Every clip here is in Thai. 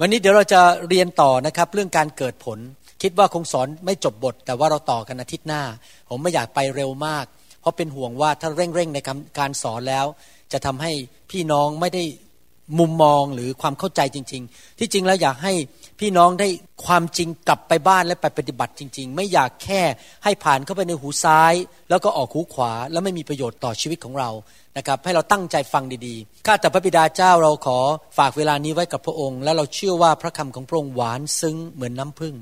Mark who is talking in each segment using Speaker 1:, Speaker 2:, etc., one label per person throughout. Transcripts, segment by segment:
Speaker 1: วันนี้เดี๋ยวเราจะเรียนต่อนะครับเรื่องการเกิดผล คิดว่าคงสอนไม่จบบท แต่ว่าเราต่อกันอาทิตย์หน้า ผมไม่อยากไปเร็วมาก เพราะเป็นห่วงว่าถ้าเร่งๆในการสอนแล้ว จะทำให้พี่น้องไม่ได้มุมมองหรือความเข้าใจจริง ๆ ที่จริงแล้วอยากให้พี่น้องได้ความจริงกลับไปบ้านและไปปฏิบัติจริง ๆ ไม่อยากแค่ให้ผ่านเข้าไปในหูซ้าย แล้วก็ออกหูขวา แล้วไม่มีประโยชน์ต่อชีวิตของเรา นะครับให้เราตั้งใจฟังดีๆ ข้าแต่พระบิดาเจ้าเราขอฝากเวลานี้ไว้กับพระองค์ และเราเชื่อว่าพระคำของพระองค์หวานซึ้งเหมือนน้ำผึ้ง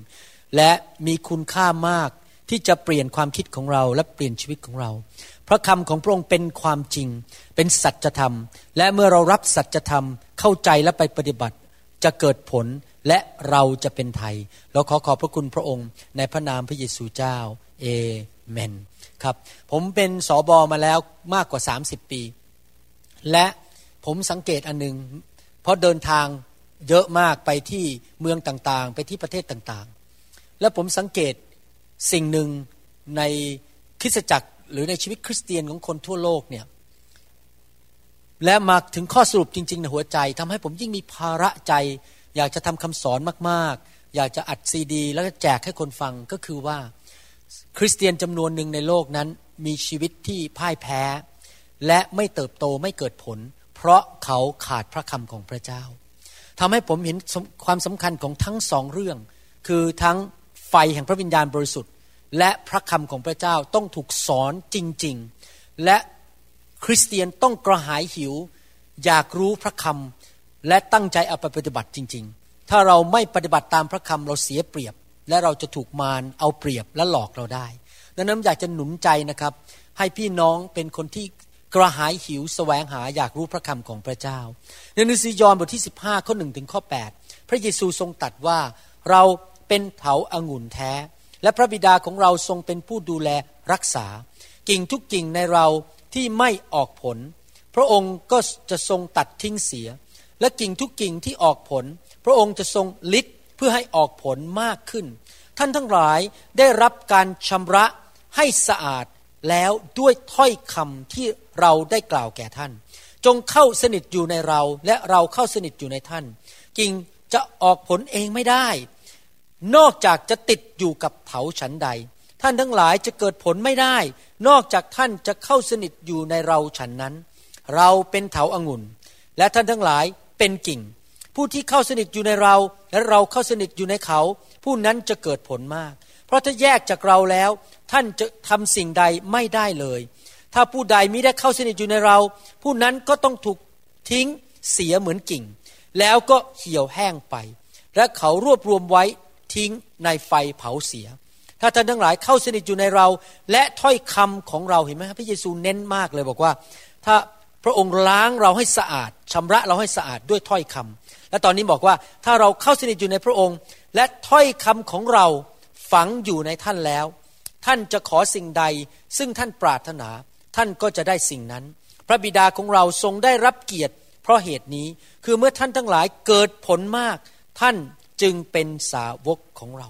Speaker 1: และมีคุณค่ามากที่จะเปลี่ยนความคิดของเราและเปลี่ยนชีวิตของเรา พระคำของพระองค์เป็นความจริง เป็นสัจธรรม และเมื่อเรารับสัจธรรมเข้าใจและไปปฏิบัติ จะเกิดผลและเราจะเป็นไทย เราขอขอบพระคุณพระองค์ในพระนามพระเยซูเจ้า เอเมน ครับ ผมเป็นสอบอมาแล้วมากกว่า 30 ปี และผมสังเกตอันหนึงเพราะเดินทางเยอะมากไปที่เมืองต่างๆ ไปที่ประเทศต่างๆ และผมสังเกตสิ่งหนึ่งในคริสตจักรหรือในชีวิตคริสเตียนของคนทั่วโลกเนี่ยและมาถึงข้อสรุปจริง ๆ ในหัวใจทำให้ผมยิ่งมีภาระใจ อยากจะทำคำสอนมากๆ อยากจะอัดซีดี แล้วก็แจกให้คนฟังก็คือว่า คริสเตียนจำนวนหนึ่งในโลกนั้นมีชีวิตที่พ่ายแพ้ และไม่เติบโตไม่เกิดผล เพราะเขาขาดพระคำของพระเจ้าทำให้ผมเห็นความสำคัญของทั้งสองเรื่อง คือทั้งไฟแห่งพระวิญญาณบริสุทธิ์ และพระคำของพระเจ้าต้องถูกสอนจริง ๆ และคริสเตียนต้องกระหายหิว อยากรู้พระคำและตั้งใจเอาไปปฏิบัติจริง ๆ ถ้าเราไม่ปฏิบัติตามพระคำเราเสียเปรียบ และเราจะถูกมารเอาเปรียบและหลอกเราได้ ดังนั้นอยากจะหนุนใจนะครับ ให้พี่น้องเป็นคนที่กระหายหิวสแสวงหาอยากรู้พระคำของพระเจ้า ในหนังสือยอห์นบทที่ 15 ข้อหนึ่งถึงข้อ 8 พระเยซูทรงตรัสว่าเราเป็นเถาอางุ่นแท้ และพระบิดาของเราทรงเป็นผู้ดูแลรักษา กิ่งทุกกิ่งในเราที่ไม่ออกผล พระองค์ก็จะทรงตัดทิ้งเสีย และกิ่งทุกกิ่งที่ออกผล พระองค์จะทรงลิด เพื่อให้ออกผลมากขึ้น ท่านทั้งหลายได้รับการชำระให้สะอาดแล้วด้วยถ้อยคำที่เราได้กล่าวแก่ท่าน จงเข้าสนิทอยู่ในเราและเราเข้าสนิทอยู่ในท่าน กิ่งจะออกผลเองไม่ได้ นอกจากจะติดอยู่กับเถาฉันใด ท่านทั้งหลายจะเกิดผลไม่ได้ นอกจากท่านจะเข้าสนิทอยู่ในเราฉันนั้น เราเป็นเถาอางุ่นและท่านทั้งหลายเป็นกิ่ง ผู้ที่เข้าสนิทอยู่ในเรา และเราเข้าสนิทอยู่ในเขา ผู้นั้นจะเกิดผลมาก เพราะถ้าแยกจากเราแล้ว ท่านจะทำสิ่งใดไม่ได้เลย ถ้าผู้ใดมิได้เข้าสนิทอยู่ในเรา ผู้นั้นก็ต้องถูกทิ้งเสียเหมือนกิ่ง แล้วก็เหี่ยวแห้งไป และเขารวบรวมไว้ทิ้งในไฟเผาเสีย ถ้าท่านทั้งหลายเข้าสนิทอยู่ในเรา และถ้อยคำของเราเห็นไหมพระเยซูเน้นมากเลยบอกว่า ถ้า พระองค์ล้างเราให้สะอาดชำระเราให้สะอาดด้วยถ้อยคำและตอนนี้บอกว่าถ้าเราเข้าสนิทอยู่ในพระองค์ และถ้อยคำของเราฝังอยู่ในท่านแล้ว ท่านจะขอสิ่งใด ซึ่งท่านปรารถนา ท่านก็จะได้สิ่งนั้น พระบิดาของเราทรงได้รับเกียรติ เพราะเหตุนี้คือเมื่อท่านทั้งหลายเกิดผลมาก ท่านจึงเป็นสาวกของเรา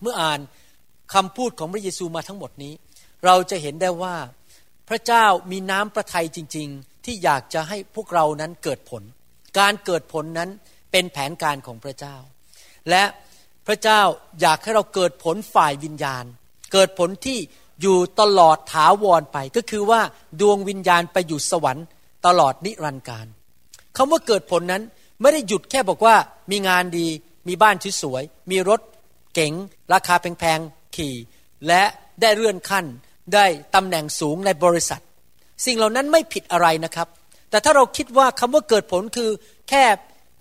Speaker 1: เมื่ออ่านคำพูดของพระเยซูมาทั้งหมดนี้ เราจะเห็นได้ว่า พระเจ้ามีน้ำประทัยจริง ๆ ที่อยากจะให้พวกเรานั้นเกิดผล การเกิดผลนั้นเป็นแผนการของพระเจ้า และพระเจ้าอยากให้เราเกิดผลฝ่ายวิญญาณ เกิดผลที่อยู่ตลอดถาวรไป ก็คือว่าดวงวิญญาณไปอยู่สวรรค์ตลอดนิรันดร์การคำว่าเกิดผลนั้นไม่ได้หยุดแค่บอกว่ามีงานดีมีบ้านที่สวย มีรถเก๋งราคาแพงๆขี่ และได้เลื่อนขั้น ได้ตำแหน่งสูงในบริษัท สิ่งเหล่านั้นไม่ผิดอะไรนะครับ แต่ถ้าเราคิดว่าคำว่าเกิดผลคือแค่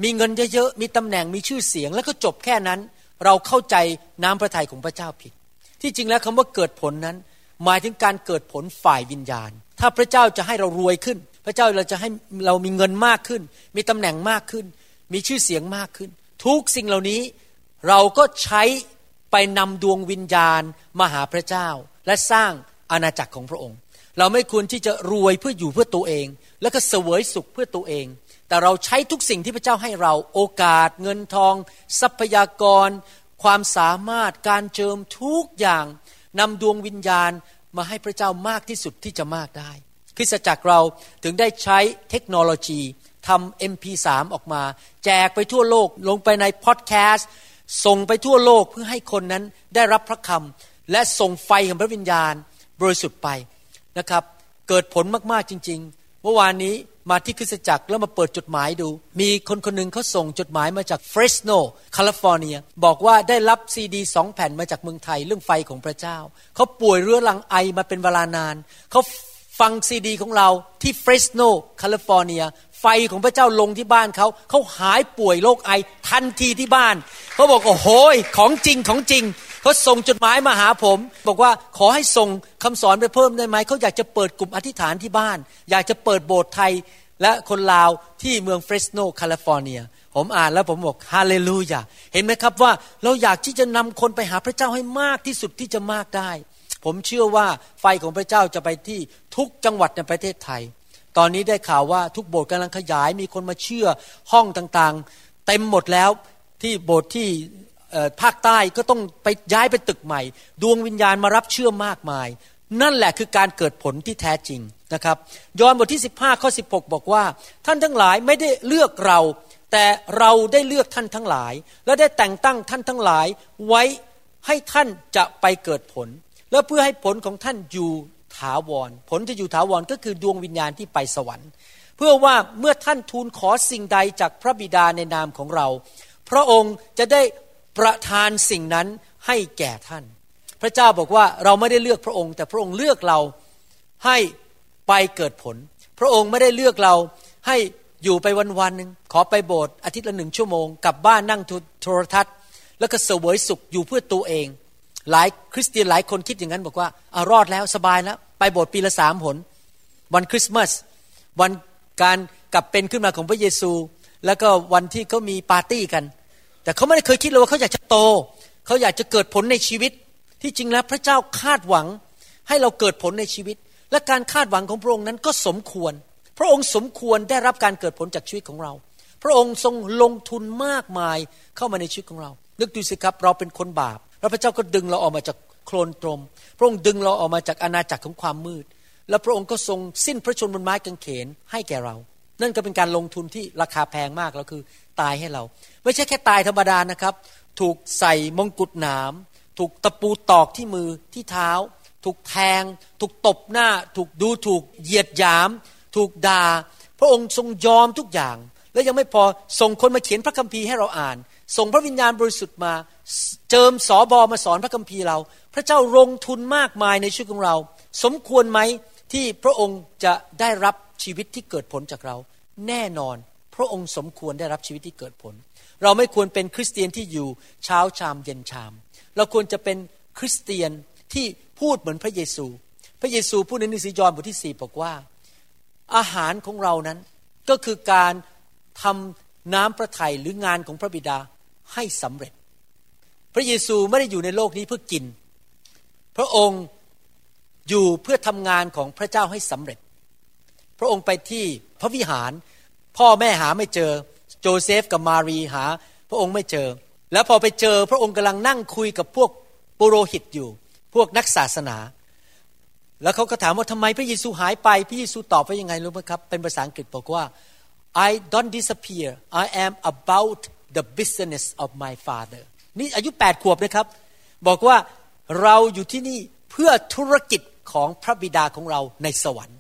Speaker 1: มีเงินเยอะๆมีตำแหน่งมีชื่อเสียง แล้วก็จบแค่นั้น เราเข้าใจน้ำพระทัยของพระเจ้าผิด ที่จริงแล้วคำว่าเกิดผลนั้น หมายถึงการเกิดผลฝ่ายวิญญาณ ถ้าพระเจ้าจะให้เรารวยขึ้น พระเจ้าเราจะให้เรามีเงินมากขึ้น มีตำแหน่งมากขึ้น มีชื่อเสียงมากขึ้น ทุกสิ่งเหล่านี้เราก็ใช้ไปนำดวงวิญญาณมาหาพระเจ้า และสร้าง อาณาจักรของพระองค์ เราไม่ควรที่จะรวยเพื่ออยู่เพื่อตัวเอง แล้วก็เสวยสุขเพื่อตัวเอง แต่เราใช้ทุกสิ่งที่พระเจ้าให้เราโอกาส เงินทอง ทรัพยากร ความสามารถการเจิมทุกอย่างนำดวงวิญญาณมาให้พระเจ้ามากที่สุดที่จะมากได้ คริสตจักรเราถึงได้ใช้เทคโนโลยีทำ MP3 ออกมา แจกไปทั่วโลกลงไปในพอดแคสต์ส่งไปทั่วโลกเพื่อให้คนนั้นได้รับพระคำและส่งไฟของพระวิญญาณ บริสุทธิ์ไปนะครับ เกิดผลมากๆจริง ๆ เมื่อวานนี้มาที่คริสตจักรแล้วมาเปิดจดหมายดู มีคนคนหนึ่งเขาส่งจดหมายมาจากเฟรสโนแคลิฟอร์เนีย บอกว่าได้รับซีดีสองแผ่นมาจากเมืองไทยเรื่องไฟของพระเจ้า เขาป่วยเรื้อรังไอมาเป็นเวลานาน เขาฟังซีดีของเราที่เฟรสโนแคลิฟอร์เนีย ไฟของพระเจ้าลงที่บ้านเขาเขาหายป่วยโรคไอทันทีที่บ้านเขาบอกโอ้โหของจริงของจริงเขาส่งจดหมายมาหาผม บอกว่าขอให้ส่งคำสอนไปเพิ่มได้ไหมเขาอยากจะเปิดกลุ่มอธิษฐานที่บ้าน อยากจะเปิดโบสถ์ไทยและคนลาวที่เมืองเฟรสโนแคลิฟอร์เนีย ผมอ่านแล้วผมบอกฮาเลลูยาเห็นไหมครับว่าเราอยากที่จะนำคนไปหาพระเจ้าให้มากที่สุดที่จะมากได้ ผมเชื่อว่าไฟของพระเจ้าจะไปที่ทุกจังหวัดในประเทศไทย ตอนนี้ได้ข่าวว่าทุกโบสถ์กำลังขยายมีคนมาเชื่อห้องต่างๆ เต็มหมดแล้วที่โบสถ์ที่ภาคใต้ก็ต้องไปย้ายไปตึกใหม่ ดวงวิญญาณมารับเชื่อมากมาย นั่นแหละคือการเกิดผลที่แท้จริงนะครับ ยอห์นบทที่ 15ข้อ16 บอกว่า ท่านทั้งหลายไม่ได้เลือกเรา แต่เราได้เลือกท่านทั้งหลาย และได้แต่งตั้งท่านทั้งหลายไว้ให้ท่านจะไปเกิดผล และเพื่อให้ผลของท่านอยู่ ถาวร ผลจะอยู่ถาวรก็คือดวงวิญญาณที่ไปสวรรค์ เพื่อว่าเมื่อท่านทูลขอสิ่งใดจากพระบิดาในนามของเรา พระองค์จะได้ประทานสิ่งนั้นให้แก่ท่าน พระเจ้าบอกว่าเราไม่ได้เลือกพระองค์ แต่พระองค์เลือกเราให้ไปเกิดผล พระองค์ไม่ได้เลือกเราให้อยู่ไปวันวันหนึ่งขอไปโบสถ์อาทิตย์ละหนึ่งชั่วโมงกลับบ้านนั่งโทรทัศน์ แล้วก็เสวยสุขอยู่เพื่อตัวเอง หลายคริสเตียนหลายคนคิดอย่างนั้นบอกว่าอารอดแล้วสบายแล้ว ไปโบสถ์ปีละสามหน วันคริสต์มาสวันการกลับเป็นขึ้นมาของพระเยซู แล้วก็วันที่เขามีปาร์ตี้กัน แต่เขาไม่ได้เคยคิดเลยว่าเขาอยากจะโต เขาอยากจะเกิดผลในชีวิต ที่จริงแล้วพระเจ้าคาดหวังให้เราเกิดผลในชีวิต และการคาดหวังของพระองค์นั้นก็สมควร พระองค์สมควรได้รับการเกิดผลจากชีวิตของเรา พระองค์ทรงลงทุนมากมายเข้ามาในชีวิตของเรานึกดูสิครับเราเป็นคนบาป แล้วพระเจ้าก็ดึงเราออกมาจากโคลนตรม พระองค์ดึงเราออกมาจากอาณาจักรของความมืด แล้วพระองค์ก็ทรงสิ้นพระชนบนไม้กางเขนให้แก่เรา นั่นก็เป็นการลงทุนที่ราคาแพงมากแล้วคือตายให้เรา ไม่ใช่แค่ตายธรรมดานะครับ ถูกใส่มงกุฎหนาม ถูกตะปูตอกที่มือที่เท้า ถูกแทง ถูกตบหน้า ถูกดูถูกเหยียดหยาม ถูกด่า พระองค์ทรงยอมทุกอย่าง และยังไม่พอส่งคนมาเขียนพระคัมภีร์ให้เราอ่าน ส่งพระวิญญาณบริสุทธิ์มา เจิมสอบอมาสอนพระคัมภีร์เรา พระเจ้าลงทุนมากมายในชีวิตของเรา สมควรไหมที่พระองค์จะได้รับชีวิตที่เกิดผลจากเรา แน่นอน พระองค์สมควรได้รับชีวิตที่เกิดผล เราไม่ควรเป็นคริสเตียนที่อยู่เช้าชามเย็นชาม เราควรจะเป็นคริสเตียนที่พูดเหมือนพระเยซู พระเยซูพูดในหนังสือยอห์นบทที่สี่บอกว่า อาหารของเรานั้นก็คือการทำน้ำพระทัยหรืองานของพระบิดาให้สำเร็จ พระเยซูไม่ได้อยู่ในโลกนี้เพื่อกิน พระองค์อยู่เพื่อทำงานของพระเจ้าให้สำเร็จ พระองค์ไปที่พระวิหาร พ่อแม่หาไม่เจอ โจเซฟกับมารีหา พระองค์ไม่เจอ แล้วพอไปเจอพระองค์กำลังนั่งคุยกับพวกปุโรหิตอยู่ พวกนักศาสนา แล้วเขาก็ถามว่าทำไมพระเยซูหายไป พระเยซูตอบว่ายังไงรู้ไหมครับ เป็นภาษาอังกฤษบอกว่า I don't disappear I am about the business of my father นี่อายุแปดขวบนะครับ บอกว่าเราอยู่ที่นี่เพื่อธุรกิจของพระบิดาของเราในสวรรค์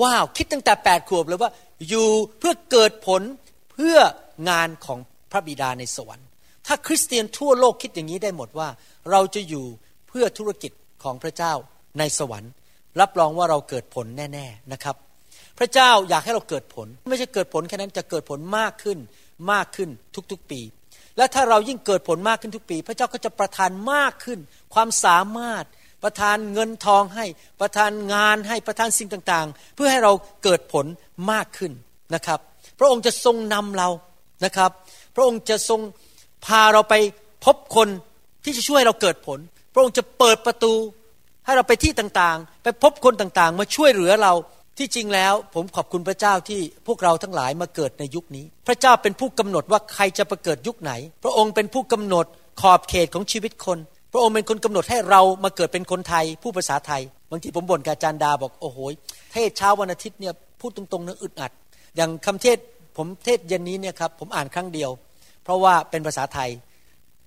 Speaker 1: ว้าวคิดตั้งแต่แปดขวบเลยว่าอยู่เพื่อเกิดผลเพื่องานของพระบิดาในสวรรค์ ถ้าคริสเตียนทั่วโลกคิดอย่างนี้ได้หมดว่า เราจะอยู่เพื่อธุรกิจของพระเจ้าในสวรรค์ รับรองว่าเราเกิดผลแน่ ๆนะครับ พระเจ้าอยากให้เราเกิดผล ไม่ใช่เกิดผลแค่นั้นจะเกิดผลมากขึ้นมากขึ้นทุกๆปี และถ้าเรายิ่งเกิดผลมากขึ้นทุกปี พระเจ้าก็จะประทานมากขึ้น ความสามารถ ประทานเงินทองให้ ประทานงานให้ ประทานสิ่งต่างๆ เพื่อให้เราเกิดผลมากขึ้นนะครับ พระองค์จะทรงนำเรานะครับ พระองค์จะทรงพาเราไปพบคนที่จะช่วยเราเกิดผล พระองค์จะเปิดประตู ให้เราไปที่ต่างๆ ไปพบคนต่างๆ มาช่วยเหลือเรา ที่จริงแล้วผมขอบคุณพระเจ้าที่พวกเราทั้งหลายมาเกิดในยุคนี้ พระเจ้าเป็นผู้กำหนดว่าใครจะประเกิดยุคไหน พระองค์เป็นผู้กำหนดขอบเขตของชีวิตคน พระองค์เป็นคนกำหนดให้เรามาเกิดเป็นคนไทย ผู้ภาษาไทย บางทีผมบ่นกับอาจารย์ดาบอกโอ้โหเทศเช้าวันอาทิตย์เนี่ยพูดตรงๆนะอึดอัด อย่างคำเทศผมเทศเย็นนี้เนี่ยครับผมอ่านครั้งเดียว เพราะว่าเป็นภาษาไทย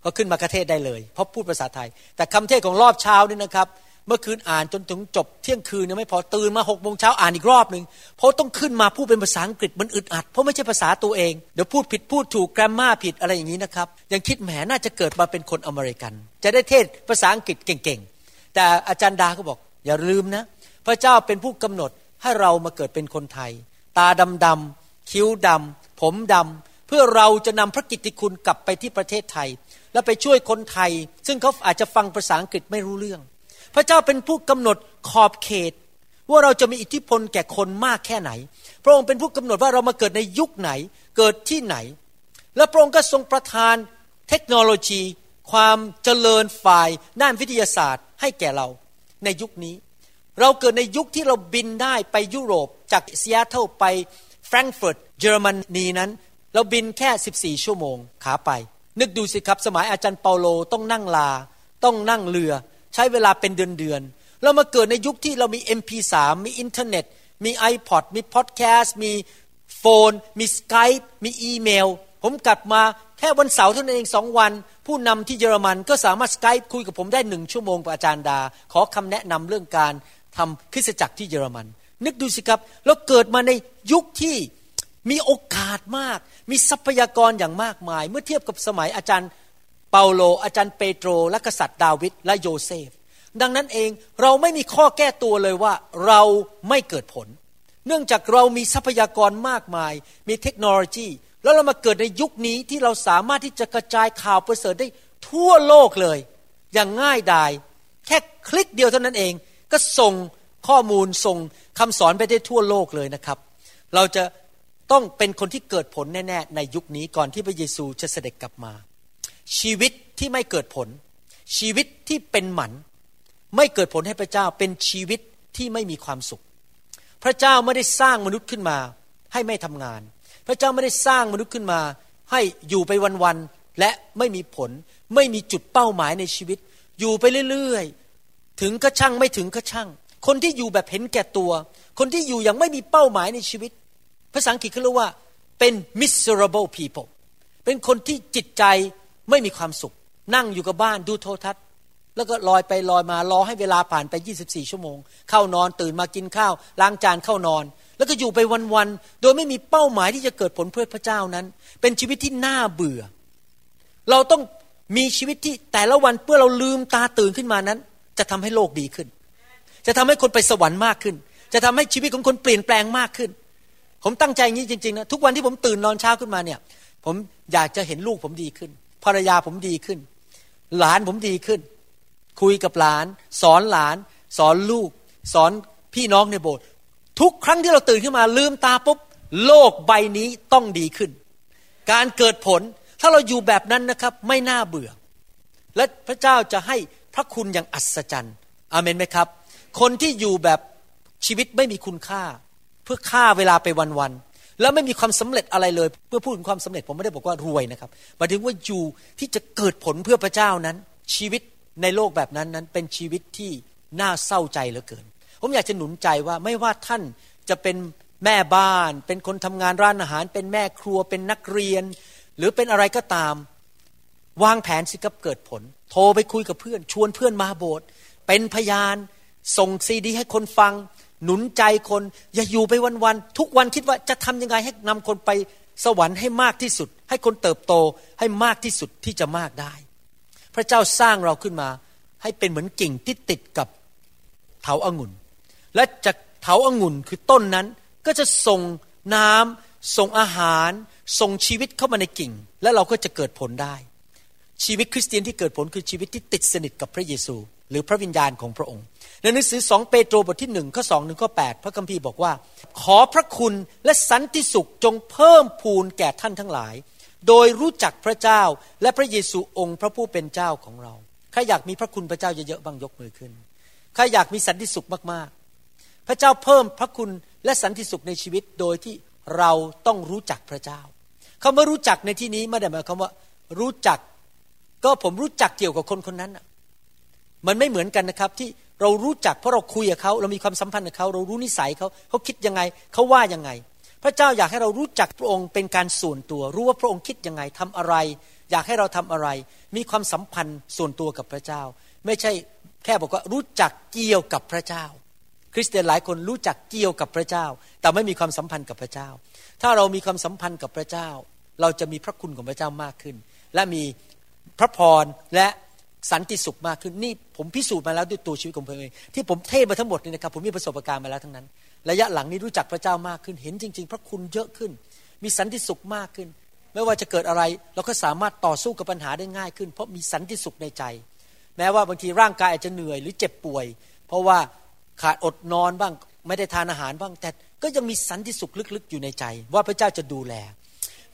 Speaker 1: ก็ขึ้นมากระเทศได้เลย เพราะพูดภาษาไทย แต่คำเทศของรอบเช้านี่นะครับ มื่อคืนอ่านจนถึงจบเที่ยงคืนยังไม่พอตื่นมาหกโมงเช้าอ่านอีกรอบหนึ่งเพราะต้องขึ้นมาพูดเป็นภาษาอังกฤษมันอึดอัด เพราะไม่ใช่ภาษาตัวเอง เดี๋ยวพูดผิดพูดถูกแกรมมาผิดอะไรอย่างนี้นะครับ ยังคิดแหมน่าจะเกิดมาเป็นคนอเมริกัน จะได้เทศภาษาอังกฤษเก่งๆ แต่อาจารย์ดาก็บอก อย่าลืมนะ พระเจ้าเป็นผู้กำหนดให้เรามาเกิดเป็นคนไทย ตาดำๆคิ้วดำผมดำเพื่อเราจะนำพระกิตติคุณกลับไปที่ประเทศไทย แล้วไปช่วยคนไทย ซึ่งเขาอาจจะฟังภาษาอังกฤษไม่รู้เรื่อง พระเจ้าเป็นผู้กำหนดขอบเขต ว่าเราจะมีอิทธิพลแก่คนมากแค่ไหน พระองค์เป็นผู้กำหนดว่าเรามาเกิดในยุคไหน เกิดที่ไหน และพระองค์ก็ทรงประทานเทคโนโลยี ความเจริญฝ่ายด้านวิทยาศาสตร์ ให้แก่เราในยุคนี้ เราเกิดในยุคที่เราบินได้ไปยุโรปจากซีแอตเทิลไปแฟรงก์เฟิร์ตเยอรมนีนั้น เราบินแค่ 14 ชั่วโมงขาไป นึกดูสิครับสมัยอาจารย์เปาโลต้องนั่งลา ต้องนั่งเรือ ใช้เวลาเป็นเดือนเดือนเรามาเกิดในยุคที่เรามี MP3 มีอินเทอร์เน็ต มี iPod มีพอดแคสต์มี iPhone มี Skype มีอีเมล ผมกลับมาแค่วันเสาร์เท่านั้นเองสองวัน ผู้นำที่เยอรมันก็สามารถ Skype คุยกับผมได้หนึ่งชั่วโมงกับอาจารย์ดา ขอคำแนะนำเรื่องการทำคริสตจักรที่เยอรมัน นึกดูสิครับเราเกิดมาในยุคที่มีโอกาสมาก มีทรัพยากรอย่างมากมาย เมื่อเทียบกับสมัยอาจารย์ เปาโล อาจารย์เปโตร และกษัตริย์ดาวิดและโยเซฟ ดังนั้นเองเราไม่มีข้อแก้ตัวเลยว่าเราไม่เกิดผล เนื่องจากเรามีทรัพยากรมากมาย มีเทคโนโลยี แล้วเรามาเกิดในยุคนี้ที่เราสามารถที่จะกระจายข่าวประเสริฐได้ทั่วโลกเลย อย่างง่ายดาย แค่คลิกเดียวเท่านั้นเอง ก็ส่งข้อมูลส่งคำสอนไปได้ทั่วโลกเลยนะครับ เราจะต้องเป็นคนที่เกิดผลแน่ ๆ ในยุคนี้ก่อนที่พระเยซูจะเสด็จกลับมา ชีวิตที่ไม่เกิดผล ชีวิตที่เป็นหมัน ไม่เกิดผลให้พระเจ้าเป็นชีวิตที่ไม่มีความสุข พระเจ้าไม่ได้สร้างมนุษย์ขึ้นมา ให้ไม่ทำงาน พระเจ้าไม่ได้สร้างมนุษย์ขึ้นมา ให้อยู่ไปวันๆและไม่มีผล ไม่มีจุดเป้าหมายในชีวิต อยู่ไปเรื่อยๆ ถึงก็ช่างไม่ถึงก็ช่าง คนที่อยู่แบบเห็นแก่ตัว คนที่อยู่อย่างไม่มีเป้าหมายในชีวิต ภาษาอังกฤษเขาเรียกว่าเป็น miserable people เป็นคนที่จิตใจ ไม่มีความสุข นั่งอยู่กับบ้านดูโทรทัศน์ แล้วก็ลอยไปลอยมารอให้เวลาผ่านไป 24 ชั่วโมง เข้านอนตื่นมากินข้าว ล้างจานเข้านอน แล้วก็อยู่ไปวันๆโดยไม่มีเป้าหมายที่จะเกิดผลเพื่อพระเจ้านั้น เป็นชีวิตที่น่าเบื่อ เราต้องมีชีวิตที่แต่ละวันเพื่อเราลืมตาตื่นขึ้นมานั้น จะทำให้โลกดีขึ้น จะทำให้คนไปสวรรค์มากขึ้น จะทำให้ชีวิตของคนเปลี่ยนแปลงมากขึ้น ผมตั้งใจอย่างนี้จริงๆนะทุกวันที่ผมตื่นนอนเช้าขึ้นมาเนี่ย ผมอยากจะเห็นลูกผมดีขึ้น ภรรยาผมดีขึ้น หลานผมดีขึ้น คุยกับหลาน สอนหลาน สอนลูก สอนพี่น้องในโบสถ์ทุกครั้งที่เราตื่นขึ้นมาลืมตาปุ๊บโลกใบนี้ต้องดีขึ้น การเกิดผลถ้าเราอยู่แบบนั้นนะครับไม่น่าเบื่อ และพระเจ้าจะให้พระคุณอย่างอัศจรรย์อเมนไหมครับ คนที่อยู่แบบชีวิตไม่มีคุณค่า เพื่อฆ่าเวลาไปวันๆ แล้วไม่มีความสำเร็จอะไรเลย เพื่อพูดถึงความสำเร็จผมไม่ได้บอกว่ารวยนะครับหมายถึงว่าอยู่ที่จะเกิดผลเพื่อพระเจ้านั้น ชีวิตในโลกแบบนั้นนั้นเป็นชีวิตที่น่าเศร้าใจเหลือเกิน ผมอยากจะหนุนใจว่าไม่ว่าท่านจะเป็นแม่บ้าน เป็นคนทำงานร้านอาหาร เป็นแม่ครัวเป็นนักเรียน หรือเป็นอะไรก็ตาม วางแผนสิครับเกิดผล โทรไปคุยกับเพื่อน ชวนเพื่อนมาโบสถ์เป็นพยานส่งซีดีให้คนฟัง หนุนใจคน อย่าอยู่ไปวันๆทุกวันคิดว่าจะทำยังไงให้นำคนไปสวรรค์ให้มากที่สุด ให้คนเติบโตให้มากที่สุดที่จะมากได้ พระเจ้าสร้างเราขึ้นมา ให้เป็นเหมือนกิ่งที่ติดกับเถาอางุ่น และจากเถาอางุ่นคือต้นนั้นก็จะส่งน้ำส่งอาหาร ส่งชีวิตเข้ามาในกิ่ง และเราก็จะเกิดผลได้ ชีวิตคริสเตียนที่เกิดผลคือชีวิตที่ติดสนิทกับพระเยซู หรือพระวิญญาณของพระองค์ ในหนังสือสองเปโตรบทที่หนึ่งข้อสองหนึ่งข้อแปดพระคัมภีร์บอกว่า ขอพระคุณและสันติสุขจงเพิ่มพูนแก่ท่านทั้งหลาย โดยรู้จักพระเจ้าและพระเยซูองค์พระผู้เป็นเจ้าของเราใครอยากมีพระคุณพระเจ้าเยอะๆบ้างยกมือขึ้นใครอยากมีสันติสุขมากๆ พระเจ้าเพิ่มพระคุณและสันติสุขในชีวิตโดยที่เราต้องรู้จักพระเจ้าคำว่ารู้จักในที่นี้ไม่ได้หมายความว่ารู้จัก ก็ผมรู้จักเกี่ยวกับคนคนนั้น มันไม่เหมือนกันนะครับที่เรารู้จักเพราะเราคุยกับเขาเรามีความสัมพันธ์กับเขาเรารู้นิสัยเขาเขาคิดยังไงเขาว่ายังไง พระเจ้าอยากให้เรารู้จักพระองค์เป็นการส่วนตัว รู้ว่าพระองค์คิดยังไงทำอะไร อยากให้เราทำอะไร มีความสัมพันธ์ส่วนตัวกับพระเจ้า ไม่ใช่แค่บอกว่ารู้จักเกี่ยวกับพระเจ้า คริสเตียนหลายคนรู้จักเกี่ยวกับพระเจ้า แต่ไม่มีความสัมพันธ์กับพระเจ้า ถ้าเรามีความสัมพันธ์กับพระเจ้า เราจะมีพระคุณของพระเจ้ามากขึ้น และมีพระพรและ สันติสุขมากขึ้นนี่ผมพิสูจน์มาแล้วด้วยตัวชีวิตของผมเองที่ผมเทศมาทั้งหมดนี่นะครับผมมีประสบการณ์มาแล้วทั้งนั้น ระยะหลังนี้รู้จักพระเจ้ามากขึ้นเห็นจริง ๆ พระคุณเยอะขึ้น มีสันติสุขมากขึ้น ไม่ว่าจะเกิดอะไร เราก็สามารถต่อสู้กับปัญหาได้ง่ายขึ้น เพราะมีสันติสุขในใจ แม้ว่าบางทีร่างกายอาจจะเหนื่อยหรือเจ็บป่วย เพราะว่าขาดอดนอนบ้างไม่ได้ทานอาหารบ้าง แต่ก็ยังมีสันติสุขลึกๆ อยู่ในใจ ว่าพระเจ้าจะดูแล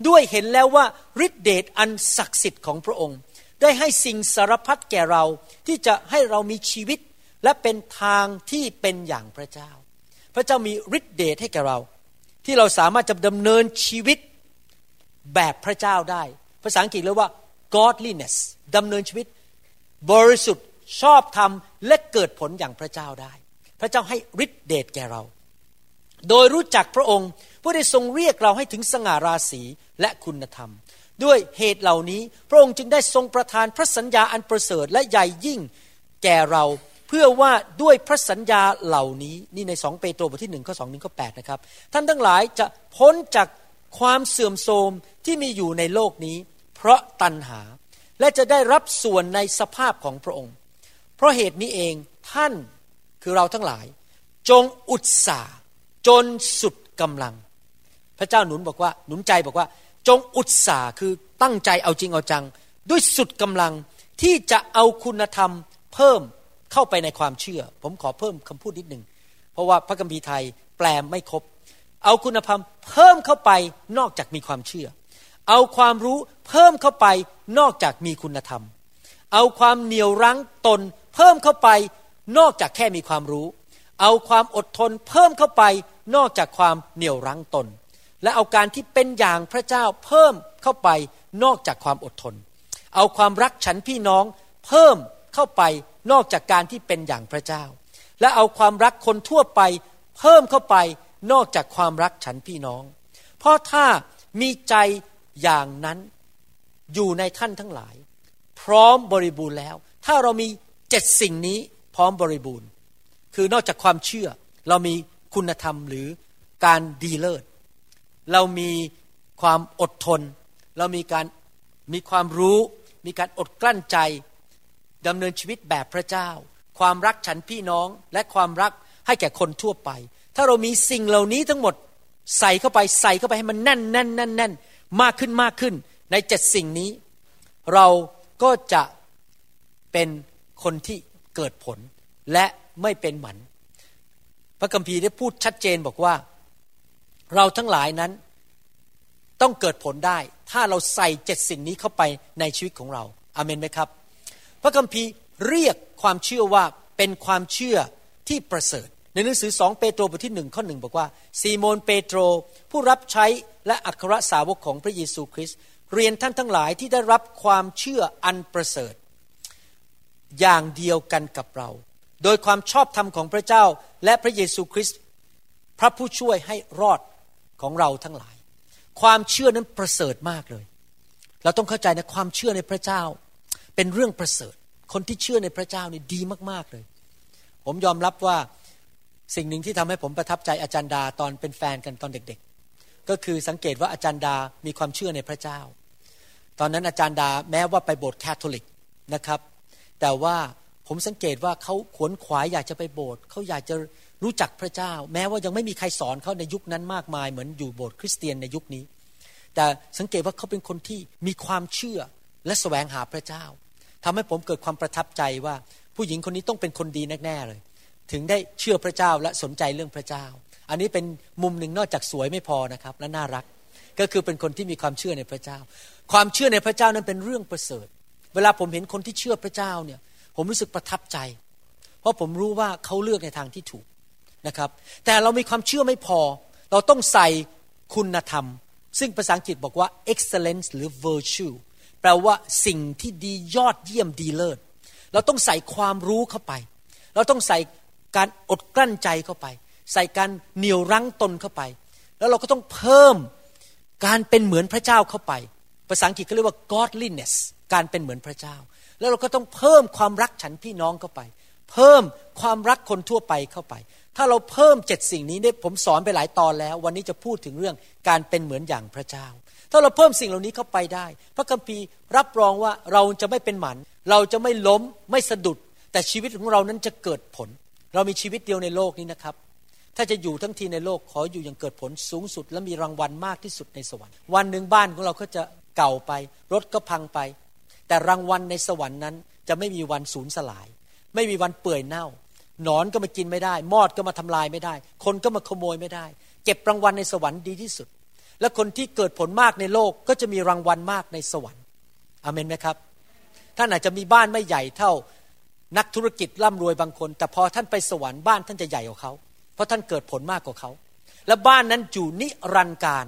Speaker 1: ด้วยเห็นแล้วว่าฤทธิเดชอันศักดิ์สิทธิ์ของพระองค์ ได้ให้สิ่งสารพัดแก่เราที่จะให้เรามีชีวิต และเป็นทางที่เป็นอย่างพระเจ้า พระเจ้ามีฤทธิเดชให้แก่เรา ที่เราสามารถจะดำเนินชีวิตแบบพระเจ้าได้ ภาษาอังกฤษเรียกว่า godliness ดำเนินชีวิต บริสุทธิ์ชอบธรรมและเกิดผลอย่างพระเจ้าได้ พระเจ้าให้ฤทธิเดชแก่เรา โดยรู้จักพระองค์ผู้ได้ทรงเรียกเราให้ถึงสง่าราศีและคุณธรรม ด้วยเหตุเหล่านี้ พระองค์จึงได้ทรงประทานพระสัญญาอันประเสริฐและใหญ่ยิ่งแก่เราเพื่อว่าด้วยพระสัญญาเหล่านี้นี่ในสองเปโตรบทที่หนึ่งข้อสองหนึ่งข้อแปดนะครับ ท่านทั้งหลายจะพ้นจากความเสื่อมโทรมที่มีอยู่ในโลกนี้ เพราะตัณหา และจะได้รับส่วนในสภาพของพระองค์ เพราะเหตุนี้เองท่านคือเราทั้งหลาย จงอุตสาห์จนสุดกำลัง พระเจ้าหนุนบอกว่าหนุนใจบอกว่า จงอุตสาห์คือตั้งใจเอาจริงเอาจัง ด้วยสุดกำลังที่จะเอาคุณธรรมเพิ่มเข้าไปในความเชื่อ ผมขอเพิ่มคำพูดนิดหนึ่งเพราะว่าพระคัมภีร์ไทยแปลไม่ครบ เอาคุณธรรมเพิ่มเข้าไปนอกจากมีความเชื่อ เอาความรู้เพิ่มเข้าไปนอกจากมีคุณธรรม เอาความเหนียวรั้งตน เพิ่มเข้าไปนอกจากแค่มีความรู้ เอาความอดทนเพิ่มเข้าไปนอกจากความเหนียวรั้งตน และเอาการที่เป็นอย่างพระเจ้าเพิ่มเข้าไปนอกจากความอดทน เอาความรักฉันพี่น้องเพิ่มเข้าไปนอกจากการที่เป็นอย่างพระเจ้า และเอาความรักคนทั่วไปเพิ่มเข้าไปนอกจากความรักฉันพี่น้อง เพราะถ้ามีใจอย่างนั้นอยู่ในท่านทั้งหลาย พร้อมบริบูรณ์แล้ว ถ้าเรามีเจ็ดสิ่งนี้พร้อมบริบูรณ์ คือนอกจากความเชื่อเรามีคุณธรรมหรือการดีเลิศ เรามีความอดทน เรามีการมีความรู้ มีการอดกลั้นใจดำเนินชีวิตแบบพระเจ้า ความรักฉันพี่น้องและความรักให้แก่คนทั่วไป ถ้าเรามีสิ่งเหล่านี้ทั้งหมดใส่เข้าไปใส่เข้าไปให้มันแน่นแน่นแน่นแน่นมากขึ้นมากขึ้น ในเจ็ดสิ่งนี้ เราก็จะเป็นคนที่เกิดผลและไม่เป็นหมัน พระคัมภีร์ได้พูดชัดเจนบอกว่า เราทั้งหลายนั้นต้องเกิดผลได้ ถ้าเราใส่เจ็ดสิ่งนี้เข้าไปในชีวิตของเราอาเมนไหมครับ พระคัมภีร์เรียกความเชื่อว่าเป็นความเชื่อที่ประเสริฐ ในหนังสือสองเปโตรบทที่หนึ่งข้อหนึ่งบอกว่าซีโมนเปโตร ผู้รับใช้และอัครสาวกของพระเยซูคริสต์เรียนท่านทั้งหลายที่ได้รับความเชื่ออันประเสริฐ อย่างเดียวกันกับเรา โดยความชอบธรรมของพระเจ้าและพระเยซูคริสต์พระผู้ช่วยให้รอด ของเราทั้งหลาย ความเชื่อนั้นประเสริฐมากเลย เราต้องเข้าใจนะความเชื่อในพระเจ้า เป็นเรื่องประเสริฐ คนที่เชื่อในพระเจ้านี่ดีมากๆเลย ผมยอมรับว่าสิ่งหนึ่งที่ทำให้ผมประทับใจอาจารย์ดาตอนเป็นแฟนกันตอนเด็ก ๆ ก็คือสังเกตว่าอาจารย์ดามีความเชื่อในพระเจ้า ตอนนั้นอาจารย์ดาแม้ว่าไปโบสถ์แคทอลิกนะครับ แต่ว่าผมสังเกตว่าเขาขวนขวายอยากจะไปโบสถ์เขาอยากจะ รู้จักพระเจ้า แม้ว่ายังไม่มีใครสอนเขาในยุคนั้นมากมาย เหมือนอยู่โบสถ์คริสเตียนในยุคนี้ แต่สังเกตว่าเขาเป็นคนที่มีความเชื่อและแสวงหาพระเจ้าทำให้ผมเกิดความประทับใจว่า ผู้หญิงคนนี้ต้องเป็นคนดีแน่ๆเลย ถึงได้เชื่อพระเจ้าและสนใจเรื่องพระเจ้า อันนี้เป็นมุมหนึ่งนอกจากสวยไม่พอนะครับและน่ารัก ก็คือเป็นคนที่มีความเชื่อในพระเจ้า ความเชื่อในพระเจ้านั้นเป็นเรื่องประเสริฐ เวลาผมเห็นคนที่เชื่อพระเจ้าเนี่ย ผมรู้สึกประทับใจ เพราะผมรู้ว่าเขาเลือกในทางที่ถูก นะครับ แต่เรามีความเชื่อไม่พอ เราต้องใส่คุณธรรม ซึ่งภาษาอังกฤษบอกว่า excellence หรือ virtue แปลว่าสิ่งที่ดียอดเยี่ยมดีเลิศ เราต้องใส่ความรู้เข้าไป เราต้องใส่การอดกลั้นใจเข้าไป ใส่การเหนี่ยวรั้งตนเข้าไป แล้วเราก็ต้องเพิ่มการเป็นเหมือนพระเจ้าเข้าไป ภาษาอังกฤษเขาเรียกว่า godliness การเป็นเหมือนพระเจ้า แล้วเราก็ต้องเพิ่มความรักฉันพี่น้องเข้าไป เพิ่มความรักคนทั่วไปเข้าไป ถ้าเราเพิ่มเจ็ดสิ่งนี้เนี่ยผมสอนไปหลายตอนแล้ว วันนี้จะพูดถึงเรื่องการเป็นเหมือนอย่างพระเจ้า ถ้าเราเพิ่มสิ่งเหล่านี้เข้าไปได้ พระคัมภีร์รับรองว่าเราจะไม่เป็นหมัน เราจะไม่ล้มไม่สะดุด แต่ชีวิตของเรานั้นจะเกิดผล เรามีชีวิตเดียวในโลกนี้นะครับ ถ้าจะอยู่ทั้งทีในโลกขออยู่อย่างเกิดผลสูงสุด และมีรางวัลมากที่สุดในสวรรค์ วันหนึ่งบ้านของเราก็จะเก่าไป รถก็พังไป แต่รางวัลในสวรรค์นั้นจะไม่มีวันสูญสลาย ไม่มีวันเปื่อยเน่า หนอนก็มากินไม่ได้ มอดก็มาทำลายไม่ได้ คนก็มาขโมยไม่ได้ เก็บรางวัลในสวรรค์ดีที่สุด และคนที่เกิดผลมากในโลกก็จะมีรางวัลมากในสวรรค์อเมนไหมครับ ท่านอาจจะมีบ้านไม่ใหญ่เท่านักธุรกิจร่ำรวยบางคน แต่พอท่านไปสวรรค์บ้านท่านจะใหญ่กว่าเขา เพราะท่านเกิดผลมากกว่าเขา และบ้านนั้นอยู่นิรันดร์การ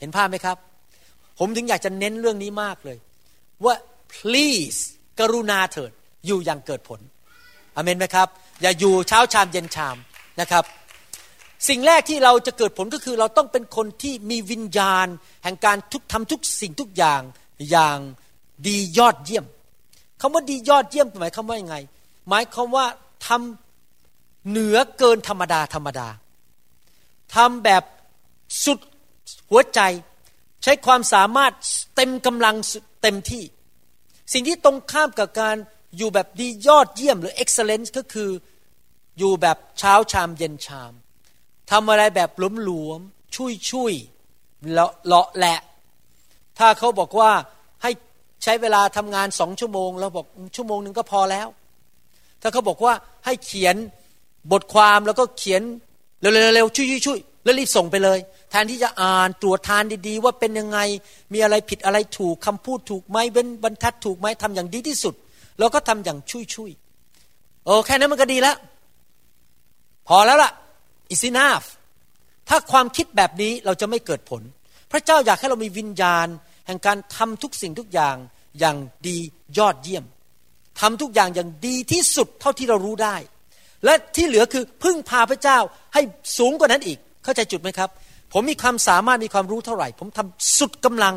Speaker 1: เห็นภาพไหมครับ ผมถึงอยากจะเน้นเรื่องนี้มากเลย ว่า please กรุณาเถิดอยู่อย่างเกิดผลอเมนไหมครับ อย่าอยู่เช้าชามเย็นชามนะครับ สิ่งแรกที่เราจะเกิดผลก็คือเราต้องเป็นคนที่มีวิญญาณ แห่งการทุกทำทุกสิ่งทุกอย่างอย่างดียอดเยี่ยมคำว่าดียอดเยี่ยมหมายความว่ายังไง หมายความว่าทำเหนือเกินธรรมดาธรรมดาทำแบบสุดหัวใจ ใช้ความสามารถเต็มกำลังเต็มที่ สิ่งที่ตรงข้ามกับการ อยู่แบบดียอดเยี่ยมหรือ excellence ก็คืออยู่แบบเช้าชามเย็นชามทำอะไรแบบหลวมหลวมชุยชุยเลาะละแหละ ถ้าเขาบอกว่าให้ใช้เวลาทำงานสองชั่วโมงเราบอกชั่วโมงหนึ่งก็พอแล้ว ถ้าเขาบอกว่าให้เขียนบทความแล้วก็เขียนเร็วๆๆช่วยช่วยแล้วรีบส่งไปเลย แทนที่จะอ่านตรวจทานดีๆ ว่าเป็นยังไงมีอะไรผิดอะไรถูกคำพูดถูกไหมเว้นบรรทัดถูกไหมทำอย่างดีที่สุด เราก็ทำอย่างช่วยช่วยโอ้แค่นั้นมันก็ดีแล้ว พอแล้วล่ะ is enough ถ้าความคิดแบบนี้เราจะไม่เกิดผล พระเจ้าอยากให้เรามีวิญญาณ แห่งการทำทุกสิ่งทุกอย่างอย่างดียอดเยี่ยมทำทุกอย่างอย่างดีที่สุดเท่าที่เรารู้ได้ และที่เหลือคือพึ่งพาพระเจ้าให้สูงกว่านั้นอีก เข้าใจจุดไหมครับ ผมมีความสามารถมีความรู้เท่าไหร่ ผมทำสุดกำลัง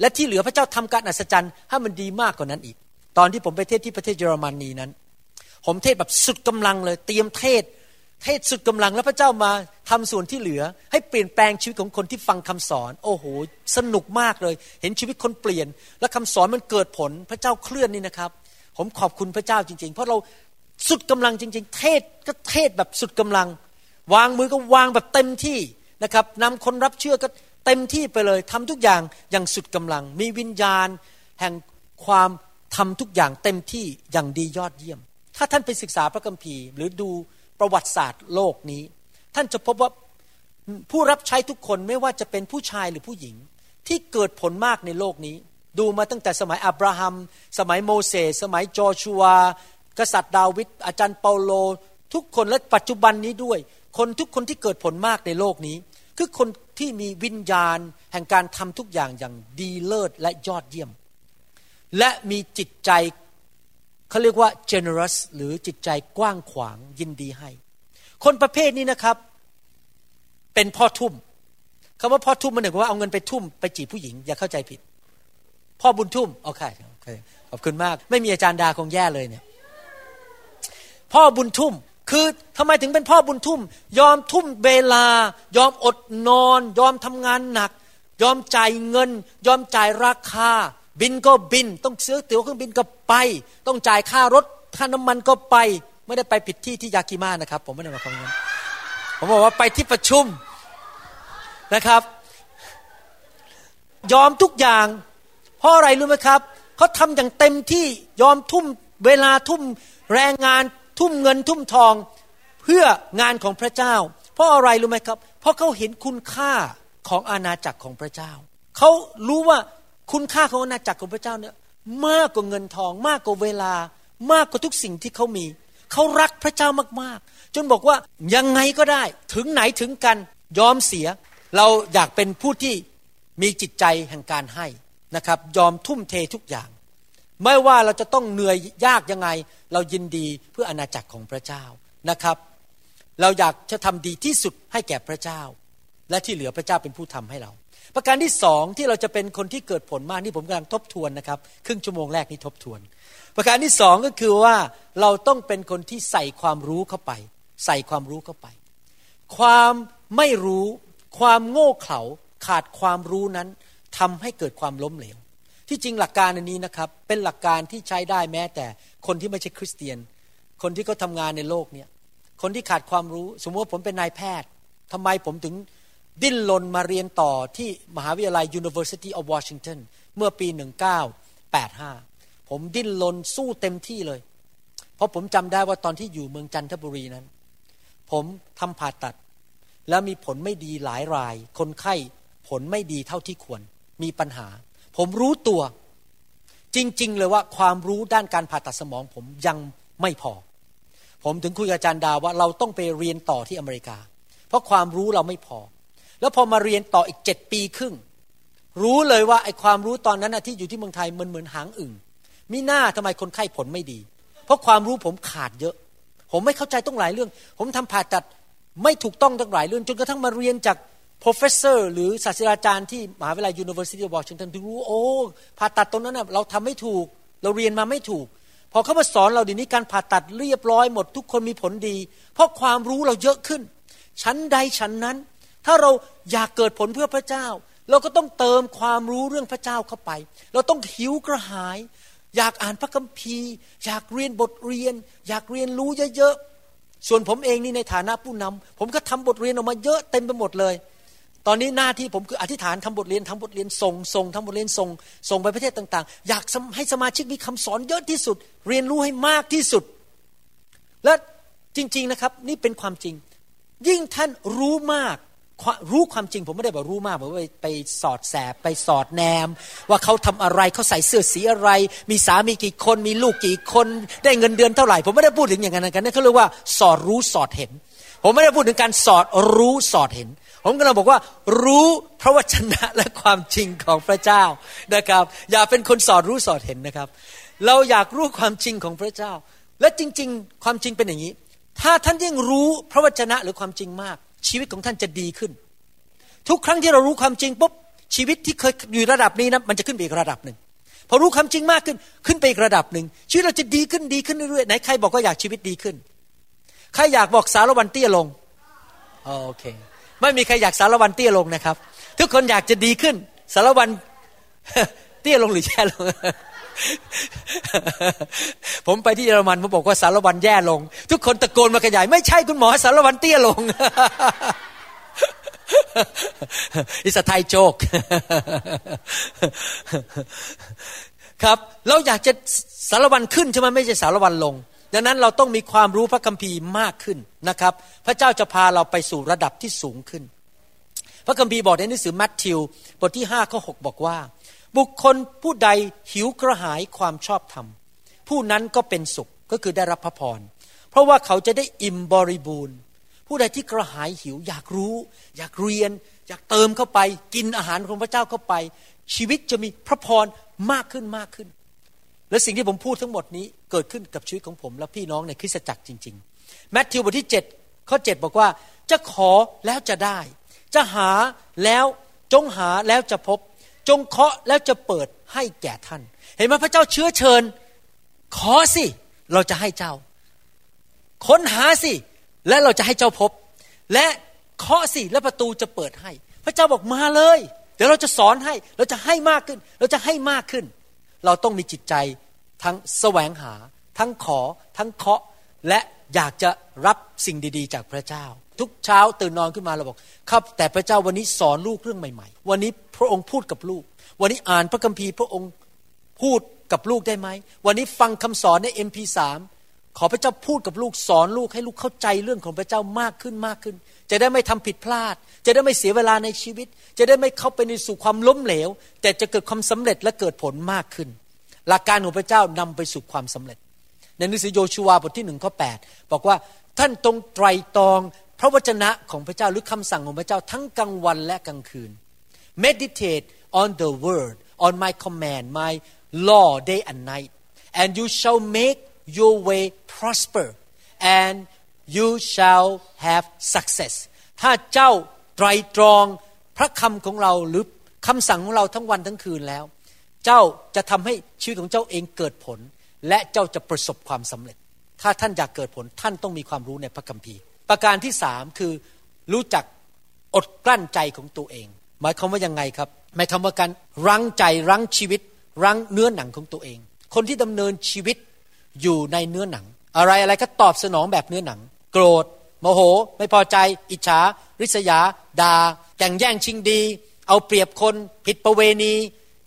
Speaker 1: และที่เหลือพระเจ้าทำการอัศจรรย์ให้มันดีมากกว่านั้นอีก ตอนที่ผมไปเทศที่ประเทศเยอรมนีนั้น ผมเทศแบบสุดกำลังเลย เตรียมเทศ เทศสุดกำลังแล้วพระเจ้ามาทำส่วนที่เหลือ ให้เปลี่ยนแปลงชีวิตของคนที่ฟังคำสอน โอ้โห สนุกมากเลย เห็นชีวิตคนเปลี่ยน และคำสอนมันเกิดผล พระเจ้าเคลื่อนนี่นะครับ ผมขอบคุณพระเจ้าจริง ๆ เพราะเราสุดกำลังจริง ๆ เทศก็เทศแบบสุดกำลัง วางมือก็วางแบบเต็มที่นะครับนำคนรับเชื่อก็เต็มที่ไปเลยทำทุกอย่างอย่างสุดกำลัง มีวิญญาณ แห่งความ ทำทุกอย่างเต็มที่อย่างดียอดเยี่ยม ถ้าท่านไปศึกษาพระคัมภีร์ หรือดูประวัติศาสตร์โลกนี้ ท่านจะพบว่าผู้รับใช้ทุกคนไม่ว่าจะเป็นผู้ชายหรือผู้หญิง ที่เกิดผลมากในโลกนี้ ดูมาตั้งแต่สมัยอับราฮัม สมัยโมเสสสมัยจอชัว กษัตริย์ดาวิดอาจารย์เปาโล ทุกคนและปัจจุบันนี้ด้วย คนทุกคนที่เกิดผลมากในโลกนี้ คือคนที่มีวิญญาณแห่งการทำทุกอย่างอย่างดีเลิศและยอดเยี่ยม และมีจิตใจเขาเรียกว่า generous หรือจิตใจกว้างขวางยินดีให้ คนประเภทนี้นะครับ เป็นพ่อทุ่มคำว่าพ่อทุ่มมันหมายว่าเอาเงินไปทุ่มไปจีบผู้หญิง อย่าเข้าใจผิด พ่อบุญทุ่มโอเคโอเคขอบคุณมาก ไม่มีอาจารย์ดาคงแย่เลยเนี่ย พ่อบุญทุ่มคือทำไมถึงเป็นพ่อบุญทุ่ม ยอมทุ่มเวลา ยอมอดนอน ยอมทำงานหนัก ยอมจ่ายเงิน ยอมจ่ายราคา บินก็บินต้องซื้อตั๋วเครื่องบินก็ไป ต้องจ่ายค่ารถค่าน้ำมันก็ไป ไม่ได้ไปผิดที่ที่ยากิมานะครับ ผมไม่ได้มาคำนั้นผมบอกว่าไปที่ประชุมนะครับ ยอมทุกอย่าง เพราะอะไรรู้ไหมครับเขาทำอย่างเต็มที่ยอมทุ่มเวลาทุ่มแรงงาน ทุ่มเงินทุ่มทองเพื่องานของพระเจ้า เพราะอะไรรู้ไหมครับ เพราะเขาเห็นคุณค่าของอาณาจักรของพระเจ้าเขารู้ว่า คุณค่าของอาณาจักรของพระเจ้าเนี่ยมากกว่าเงินทอง มากกว่าเวลา มากกว่าทุกสิ่งที่เขามี เขารักพระเจ้ามากๆ จนบอกว่ายังไงก็ได้ ถึงไหนถึงกันยอมเสีย เราอยากเป็นผู้ที่มีจิตใจแห่งการให้นะครับ ยอมทุ่มเททุกอย่าง ไม่ว่าเราจะต้องเหนื่อยยากยังไง เรายินดีเพื่ออาณาจักรของพระเจ้านะครับ เราอยากจะทำดีที่สุดให้แก่พระเจ้า และที่เหลือพระเจ้าเป็นผู้ทำให้เรา ประการที่สองที่เราจะเป็นคนที่เกิดผลมากนี่ผมกำลังทบทวนนะครับ ครึ่งชั่วโมงแรกนี้ทบทวน ประการที่สองก็คือว่าเราต้องเป็นคนที่ใส่ความรู้เข้าไป ใส่ความรู้เข้าไป ความไม่รู้ ความโง่เขลาขาดความรู้นั้นทำให้เกิดความล้มเหลว ที่จริงหลักการอันนี้นะครับ เป็นหลักการที่ใช้ได้แม้แต่คนที่ไม่ใช่คริสเตียน คนที่เขาทางานในโลกเนี่ยคนที่ขาดความรู้ สมมติว่าผมเป็นนายแพทย์ทำไมผมถึง ดิ้นรนมาเรียนต่อที่มหาวิทยาลัย University of Washington เมื่อปี 1985 ผมดิ้นรนสู้เต็มที่เลย เพราะผมจำได้ว่าตอนที่อยู่เมืองจันทบุรีนั้น ผมทำผ่าตัด แล้วมีผลไม่ดีหลายราย คนไข้ผลไม่ดีเท่าที่ควร มีปัญหา ผมรู้ตัว จริง ๆ เลยว่าความรู้ด้านการผ่าตัดสมอง ผมยังไม่พอ ผมถึงคุยกับอาจารย์ดาว่าเราต้องไปเรียนต่อที่อเมริกา เพราะความรู้เราไม่พอ แล้วพอมาเรียนต่ออีกเจ็ดปีครึ่ง รู้เลยว่าไอ้ความรู้ตอนนั้นที่อยู่ที่เมืองไทยมันเหมือนหางอึ่งมิหน้าทำไมคนไข้ผลไม่ดี เพราะความรู้ผมขาดเยอะ ผมไม่เข้าใจต้องหลายเรื่อง ผมทำผ่าตัดไม่ถูกต้องตั้งหลายเรื่อง จนกระทั่งมาเรียนจาก professor หรือศาสตราจารย์ที่มหาวิทยาลัย University of Washington ถึงรู้โอ้ผ่าตัดตรงนั้นเราทำไม่ถูก เราเรียนมาไม่ถูก พอเขามาสอนเราเดี๋ยวนี้การผ่าตัดเรียบร้อยหมดทุกคนมีผลดี เพราะความรู้เราเยอะขึ้นชั้นใดชั้นนั้น ถ้าเราอยากเกิดผลเพื่อพระเจ้า เราก็ต้องเติมความรู้เรื่องพระเจ้าเข้าไป เราต้องหิวกระหาย อยากอ่านพระคัมภีร์ อยากเรียนบทเรียน อยากเรียนรู้เยอะๆส่วนผมเองนี่ในฐานะผู้นำผมก็ทำบทเรียนออกมาเยอะเต็มไปหมดเลย ตอนนี้หน้าที่ผมคืออธิษฐานทำบทเรียนทำบทเรียนส่งส่งทำบทเรียนส่งส่งไปประเทศต่างๆ อยากให้สมาชิกมีคำสอนเยอะที่สุด เรียนรู้ให้มากที่สุด และจริง ๆนะครับ นี่เป็นความจริง ยิ่งท่านรู้มาก รู้ความจริงผมไม่ได้บอกรู้มากผมไปไปสอดแสบไปสอดแนม ว่าเขาทำอะไรเขาใส่เสื้อสีอะไร มีสามีกี่คนมีลูกกี่คนได้เงินเดือนเท่าไหร่ ผมไม่ได้พูดถึงอย่างนั้นกันนั่นเขาเรียกว่าสอดรู้สอดเห็น ผมไม่ได้พูดถึงการสอดรู้สอดเห็น ผมกำลังบอกว่า รู้พระวจนะและความจริงของพระเจ้านะครับ อย่าเป็นคนสอดรู้สอดเห็นนะครับ เราอยากรู้ความจริงของพระเจ้า และจริง ๆ ความจริงเป็นอย่างนี้ ถ้าท่านยิ่งรู้พระวจนะหรือความจริงมาก ชีวิตของท่านจะดีขึ้น ทุกครั้งที่เรารู้ความจริงปุ๊บชีวิตที่เคยอยู่ระดับนี้นะมันจะขึ้นไปอีกระดับหนึ่งพอรู้ความจริงมากขึ้นขึ้นไปอีกระดับหนึ่งชีวิตเราจะดีขึ้นดีขึ้นเรื่อยๆไหนใครบอกว่าอยากชีวิตดีขึ้น ใครอยากบอกสารวันเตี้ยลงโอเค ไม่มีใครอยากสารวันเตี้ยลงนะครับ ทุกคนอยากจะดีขึ้น สารวันเตี้ยลงหรือแย่ลง ผมไปที่เยอรมันผมบอกว่าสารวันแย่ลง ทุกคนตะโกนมาขยาย ไม่ใช่คุณหมอสารวันเตี้ยลงอิสไทยโจกครับ เราอยากจะสารวันขึ้นใช่ไหมไม่ใช่สารวันลง ดังนั้นเราต้องมีความรู้พระคัมภีร์มากขึ้นนะครับ พระเจ้าจะพาเราไปสู่ระดับที่สูงขึ้น พระคัมภีร์บอกในหนังสือมัทธิวบทที่ห้าข้อหบอกว่า บุคคลผู้ใดหิวกระหายความชอบธรรม ผู้นั้นก็เป็นสุขก็คือได้รับพระพร เพราะว่าเขาจะได้อิ่มบริบูรณ์ ผู้ใดที่กระหายหิวอยากรู้ อยากเรียน อยากเติมเข้าไป กินอาหารของพระเจ้าเข้าไป ชีวิตจะมีพระพรมากขึ้นมากขึ้น และสิ่งที่ผมพูดทั้งหมดนี้เกิดขึ้นกับชีวิตของผม และพี่น้องในคริสตจักรจริงๆแมทธิวบทที่7ข้อ7บอกว่าจะขอแล้วจะได้ จะหาแล้วจงหาแล้วจะพบ จงเคาะแล้วจะเปิดให้แก่ท่าน เห็นไหมพระเจ้าเชื้อเชิญ ขอสิ เราจะให้เจ้า ค้นหาสิ และเราจะให้เจ้าพบ และเคาะสิและประตูจะเปิดให้ พระเจ้าบอกมาเลย เดี๋ยวเราจะสอนให้ เราจะให้มากขึ้น เราจะให้มากขึ้น เราต้องมีจิตใจทั้งแสวงหา ทั้งขอ ทั้งเคาะ และอยากจะรับสิ่งดี ๆ จากพระเจ้า ทุกเช้าตื่นนอนขึ้นมาเราบอกครับ แต่พระเจ้าวันนี้สอนลูกเรื่องใหม่ๆ วันนี้พระองค์พูดกับลูก วันนี้อ่านพระคัมภีร์พระองค์พูดกับลูกได้ไหม วันนี้ฟังคำสอนใน MP3 ขอพระเจ้าพูดกับลูกสอนลูกให้ลูกเข้าใจเรื่องของพระเจ้ามากขึ้นมากขึ้น จะได้ไม่ทำผิดพลาด จะได้ไม่เสียเวลาในชีวิต จะได้ไม่เข้าไปในสู่ความล้มเหลว แต่จะเกิดความสำเร็จและเกิดผลมากขึ้น หลักการของพระเจ้านำไปสู่ความสำเร็จ ในหนังสือโยชูวาบทที่หนึ่งข้อแปดบอกว่าท่านตรงไตรตรอง พระวจนะของพระเจ้าหรือคำสั่งของพระเจ้าทั้งกลางวันและกลางคืน meditate on the word on my command my law day and night and you shall make your way prosper and you shall have success ถ้าเจ้าไตรตรองพระคำของเราหรือคำสั่งของเราทั้งวันทั้งคืนแล้ว เจ้าจะทำให้ชีวิตของเจ้าเองเกิดผล และเจ้าจะประสบความสำเร็จ ถ้าท่านอยากเกิดผลท่านต้องมีความรู้ในพระคัมภีร์ ประการที่สามคือรู้จักอดกลั้นใจของตัวเอง หมายความว่ายังไงครับหมายความว่าการรั้งใจรั้งชีวิต รั้งเนื้อหนังของตัวเอง คนที่ดำเนินชีวิตอยู่ในเนื้อหนัง อะไรอะไรก็ตอบสนองแบบเนื้อหนัง โกรธโมโห ไม่พอใจ อิจฉา ริษยาดา่าแข่งแย่งชิงดี เอาเปรียบคน ผิดประเวณี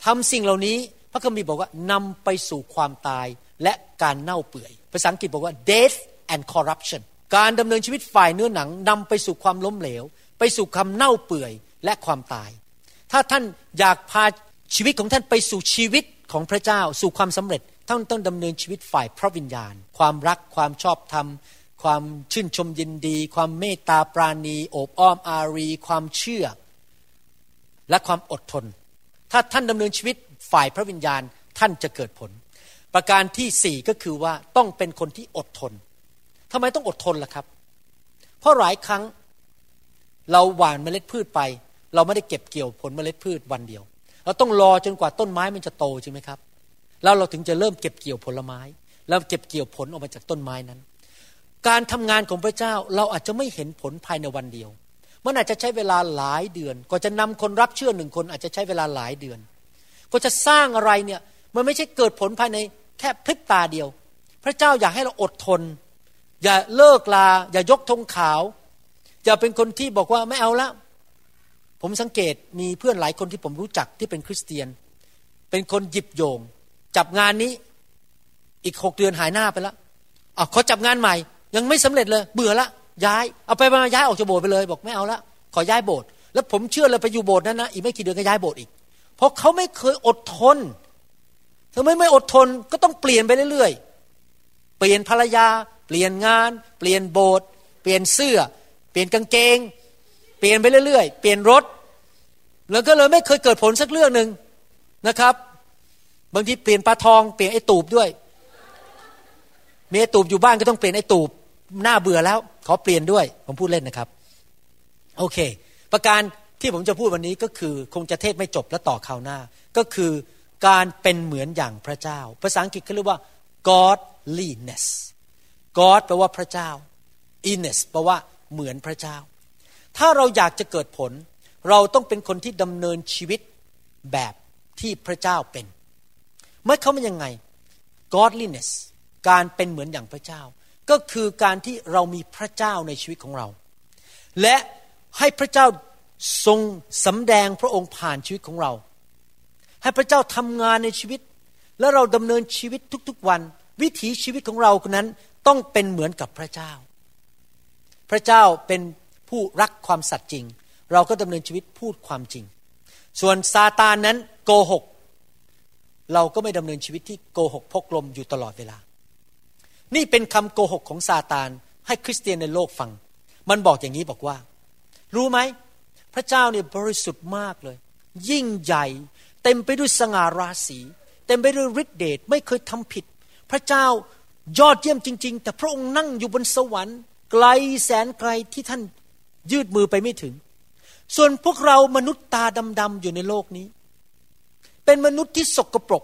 Speaker 1: ทำสิ่งเหล่านี้ พระคัมภีร์บอกว่านำไปสู่ความตายและการเน่าเปื่อย ภาษาอังกฤษบอกว่า death and corruption การดำเนินชีวิตฝ่ายเนื้อหนังนำไปสู่ความล้มเหลว ไปสู่ความเน่าเปื่อยและความตาย ถ้าท่านอยากพาชีวิตของท่านไปสู่ชีวิตของพระเจ้า สู่ความสำเร็จท่านต้องดำเนินชีวิตฝ่ายพระวิญญาณ ความรักความชอบธรรม ความชื่นชมยินดี ความเมตตาปราณีโอบอ้อมอารี ความเชื่อ และความอดทน ถ้าท่านดำเนินชีวิตฝ่ายพระวิญญาณท่านจะเกิดผล ประการที่สี่ก็คือว่าต้องเป็นคนที่อดทน ทำไมต้องอดทนล่ะครับ เพราะหลายครั้งเราหว่านเมล็ดพืชไป เราไม่ได้เก็บเกี่ยวผลเมล็ดพืชวันเดียว เราต้องรอจนกว่าต้นไม้มันจะโตใช่ไหมครับ แล้วเราถึงจะเริ่มเก็บเกี่ยวผลไม้ แล้วเก็บเกี่ยวผลออกมาจากต้นไม้นั้น การทำงานของพระเจ้าเราอาจจะไม่เห็นผลภายในวันเดียว มันอาจจะใช้เวลาหลายเดือน กว่าจะนำคนรับเชื่อหนึ่งคนอาจจะใช้เวลาหลายเดือน ก็จะสร้างอะไรเนี่ยมันไม่ใช่เกิดผลภายในแค่พริบตาเดียว พระเจ้าอยากให้เราอดทน อย่าเลิกลา อย่ายกธงขาว อย่าเป็นคนที่บอกว่าไม่เอาละ ผมสังเกตมีเพื่อนหลายคนที่ผมรู้จักที่เป็นคริสเตียน เป็นคนหยิบโยง จับงานนี้อีกหกเดือนหายหน้าไปแล้วอะเขาจับงานใหม่ ยังไม่สำเร็จเลย เบื่อละย้ายเอาไปมาย้ายออกจากโบสถ์ไปเลย บอกไม่เอาละขอย้ายโบสถ์แล้วผมเชื่อเลยไปอยู่โบสถ์นั้นนะอีกไม่กี่เดือนก็ย้ายโบสถ์อีก เพราะเขาไม่เคยอดทนทำไมไม่อดทนก็ต้องเปลี่ยนไปเรื่อยๆ เปลี่ยนภรรยา ปลี่ยนงาน เปลี่ยนโบสถ์เปลี่ยนเสื้อ เปลี่ยนกางเกง เปลี่ยนไปเรื่อยๆ เปลี่ยนรถ แล้วก็เลยไม่เคยเกิดผลสักเรื่องหนึ่งนะครับ บางทีเปลี่ยนปลาทองเปลี่ยนไอ้ตูบด้วย มีไอ้ตูบอยู่บ้านก็ต้องเปลี่ยนไอ้ตูบหน้าเบื่อแล้ว ขอเปลี่ยนด้วย ผมพูดเล่นนะครับ โอเค ประการที่ผมจะพูดวันนี้ก็คือคงจะเทศไม่จบและต่อคราวหน้า ก็คือการเป็นเหมือนอย่างพระเจ้า ภาษาอังกฤษเขาเรียกว่า godliness God แปลว่าพระเจ้า iness แปลว่าเหมือนพระเจ้า ถ้าเราอยากจะเกิดผล เราต้องเป็นคนที่ดำเนินชีวิตแบบที่พระเจ้าเป็นเมื่อเขาเป็นยังไง godliness การเป็นเหมือนอย่างพระเจ้า ก็คือการที่เรามีพระเจ้าในชีวิตของเรา และให้พระเจ้าทรงสำแดงพระองค์ผ่านชีวิตของเรา ให้พระเจ้าทำงานในชีวิต และเราดำเนินชีวิตทุกๆวัน วิถีชีวิตของเราคนนั้น ต้องเป็นเหมือนกับพระเจ้า พระเจ้าเป็นผู้รักความสัตย์จริง เราก็ดำเนินชีวิตพูดความจริง ส่วนซาตานนั้นโกหก เราก็ไม่ดำเนินชีวิตที่โกหกพกลมอยู่ตลอดเวลา นี่เป็นคำโกหกของซาตานให้คริสเตียนในโลกฟัง มันบอกอย่างนี้บอกว่า รู้ไหม พระเจ้าเนี่ยบริสุทธิ์มากเลย ยิ่งใหญ่ เต็มไปด้วยสง่าราศี เต็มไปด้วยฤทธิเดชไม่เคยทำผิด พระเจ้า ยอดเยี่ยมจริง ๆ แต่พระองค์นั่งอยู่บนสวรรค์ ไกลแสนไกลที่ท่านยืดมือไปไม่ถึง ส่วนพวกเรามนุษย์ตาดำๆอยู่ในโลกนี้ เป็นมนุษย์ที่สกปรก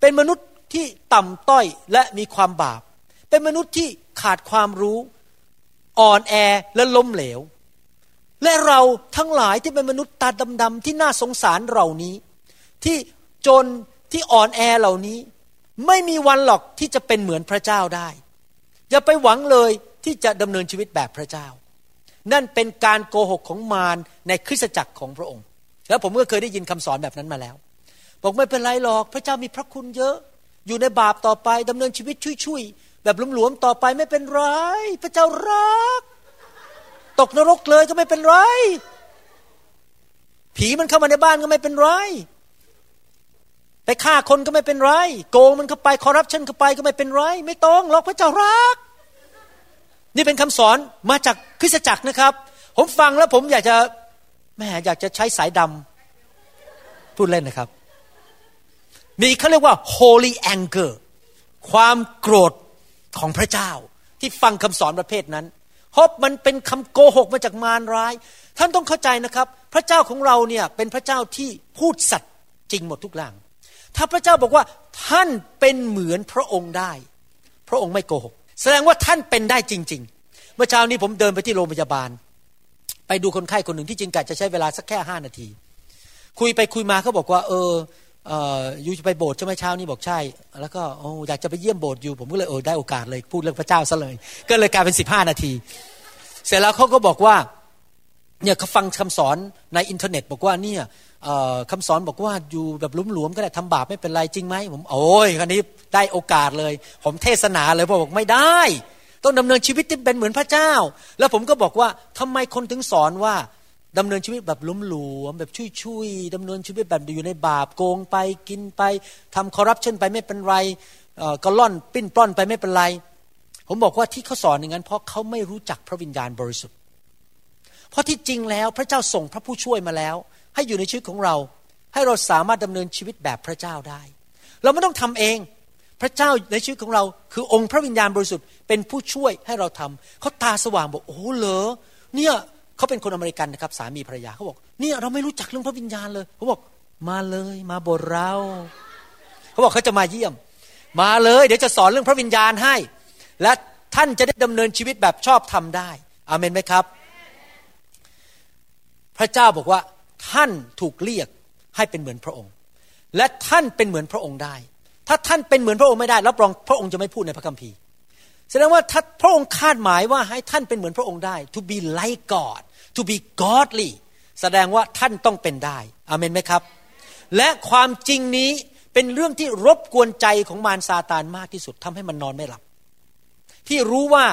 Speaker 1: เป็นมนุษย์ที่ต่ำต้อยและมีความบาป เป็นมนุษย์ที่ขาดความรู้ อ่อนแอและล้มเหลว และเราทั้งหลายที่เป็นมนุษย์ตาดำๆที่น่าสงสารเหล่านี้ ที่จนที่อ่อนแอเหล่านี้ ไม่มีวันหรอกที่จะเป็นเหมือนพระเจ้าได้ อย่าไปหวังเลยที่จะดำเนินชีวิตแบบพระเจ้า นั่นเป็นการโกหกของมารในคริสตจักรของพระองค์ แล้วผมก็เคยได้ยินคำสอนแบบนั้นมาแล้ว บอกไม่เป็นไรหรอกพระเจ้ามีพระคุณเยอะ อยู่ในบาปต่อไปดำเนินชีวิตชุยๆแบบหลวมๆต่อไปไม่เป็นไร พระเจ้ารัก ตกนรกเลยก็ไม่เป็นไร ผีมันเข้ามาในบ้านก็ไม่เป็นไร ไปฆ่าคนก็ไม่เป็นไร โกงมันเข้าไปคอร์รัปชันเข้าไปก็ไม่เป็นไร ไม่ต้องหรอกพระเจ้ารัก นี่เป็นคำสอนมาจากคริสตจักรนะครับ ผมฟังแล้วผมอยากจะแม่อยากจะใช้สายดำพูดเล่นนะครับ มีเขาเรียกว่า holy anger ความโกรธของพระเจ้า ที่ฟังคำสอนประเภทนั้นเพราะมันเป็นคำโกหกมาจากมารร้าย ท่านต้องเข้าใจนะครับ พระเจ้าของเราเนี่ยเป็นพระเจ้าที่พูดสัตย์จริงหมดทุกอย่าง ถ้าพระเจ้าบอกว่าท่านเป็นเหมือนพระองค์ได้ พระองค์ไม่โกหก แสดงว่าท่านเป็นได้จริง ๆ เมื่อเช้านี้ผมเดินไปที่โรงพยาบาล ไปดูคนไข้คนหนึ่งที่จริงกะจะใช้เวลาสักแค่ห้านาที คุยไปคุยมาเขาบอกว่า เอออยู่จะไปโบสถ์ใช่ไหมเช้านี้บอกใช่ แล้วก็โอ้อยากจะไปเยี่ยมโบสถ์อยู่ ผมก็เลยเออได้โอกาสเลยพูดเรื่องพระเจ้าซะเลย ก็เลยกลายเป็นสิบห้านาที เสร็จแล้วเขาก็บอกว่าเนี่ยเขาฟังคำสอนในอินเทอร์เน็ต บอกว่าเนี่ย คำสอนบอกว่าอยู่แบบลุ้มหลวมก็ได้ทำบาปไม่เป็นไรจริงไหมผมโอ้ยคราวนี้ได้โอกาสเลย ผมเทศนาเลยบอกไม่ได้ ต้องดำเนินชีวิตที่เป็นเหมือนพระเจ้า แล้วผมก็บอกว่าทำไมคนถึงสอนว่าดำเนินชีวิตแบบลุ้มหลวมแบบชุยๆดำเนินชีวิตแบบอยู่ในบาปโกงไปกินไปทำคอร์รัปชันไปไม่เป็นไรกะล่อนปลิ้นปล้อนไปไม่เป็นไร ผมบอกว่าที่เขาสอนอย่างนั้น เพราะเขาไม่รู้จักพระวิญญาณบริสุทธิ์ เพราะที่จริงแล้วพระเจ้าส่งพระผู้ช่วยมาแล้ว ให้อยู่ในชีวิตของเรา ให้เราสามารถดำเนินชีวิตแบบพระเจ้าได้ เราไม่ต้องทำเอง พระเจ้าในชีวิตของเรา คือองค์พระวิญญาณบริสุทธิ์เป็นผู้ช่วยให้เราทำเขาตาสว่างบอกโอ้เหรอเนี่ยเขาเป็นคนอเมริกันนะครับสามีภรรยาเขาบอกเนี่ยเราไม่รู้จักเรื่องพระวิญญาณเลยเขาบอกมาเลยมาบทเราเขาบอกเขาจะมาเยี่ยม มาเลยเดี๋ยวจะสอนเรื่องพระวิญญาณให้ และท่านจะได้ดำเนินชีวิตแบบชอบทำได้อาเมนไหมครับ พระเจ้าบอกว่า ท่านถูกเรียกให้เป็นเหมือนพระองค์ และท่านเป็นเหมือนพระองค์ได้ ถ้าท่านเป็นเหมือนพระองค์ไม่ได้รับรองพระองค์จะไม่พูดในพระคัมภีร์แสดงว่าถ้าพระองค์คาดหมายว่าให้ท่านเป็นเหมือนพระองค์ได้ to be like God to be godly แสดงว่าท่านต้องเป็นได้อเมนไหมครับ และความจริงนี้เป็นเรื่องที่รบกวนใจของมารซาตานมากที่สุดทำให้มันนอนไม่หลับ ที่รู้ว่า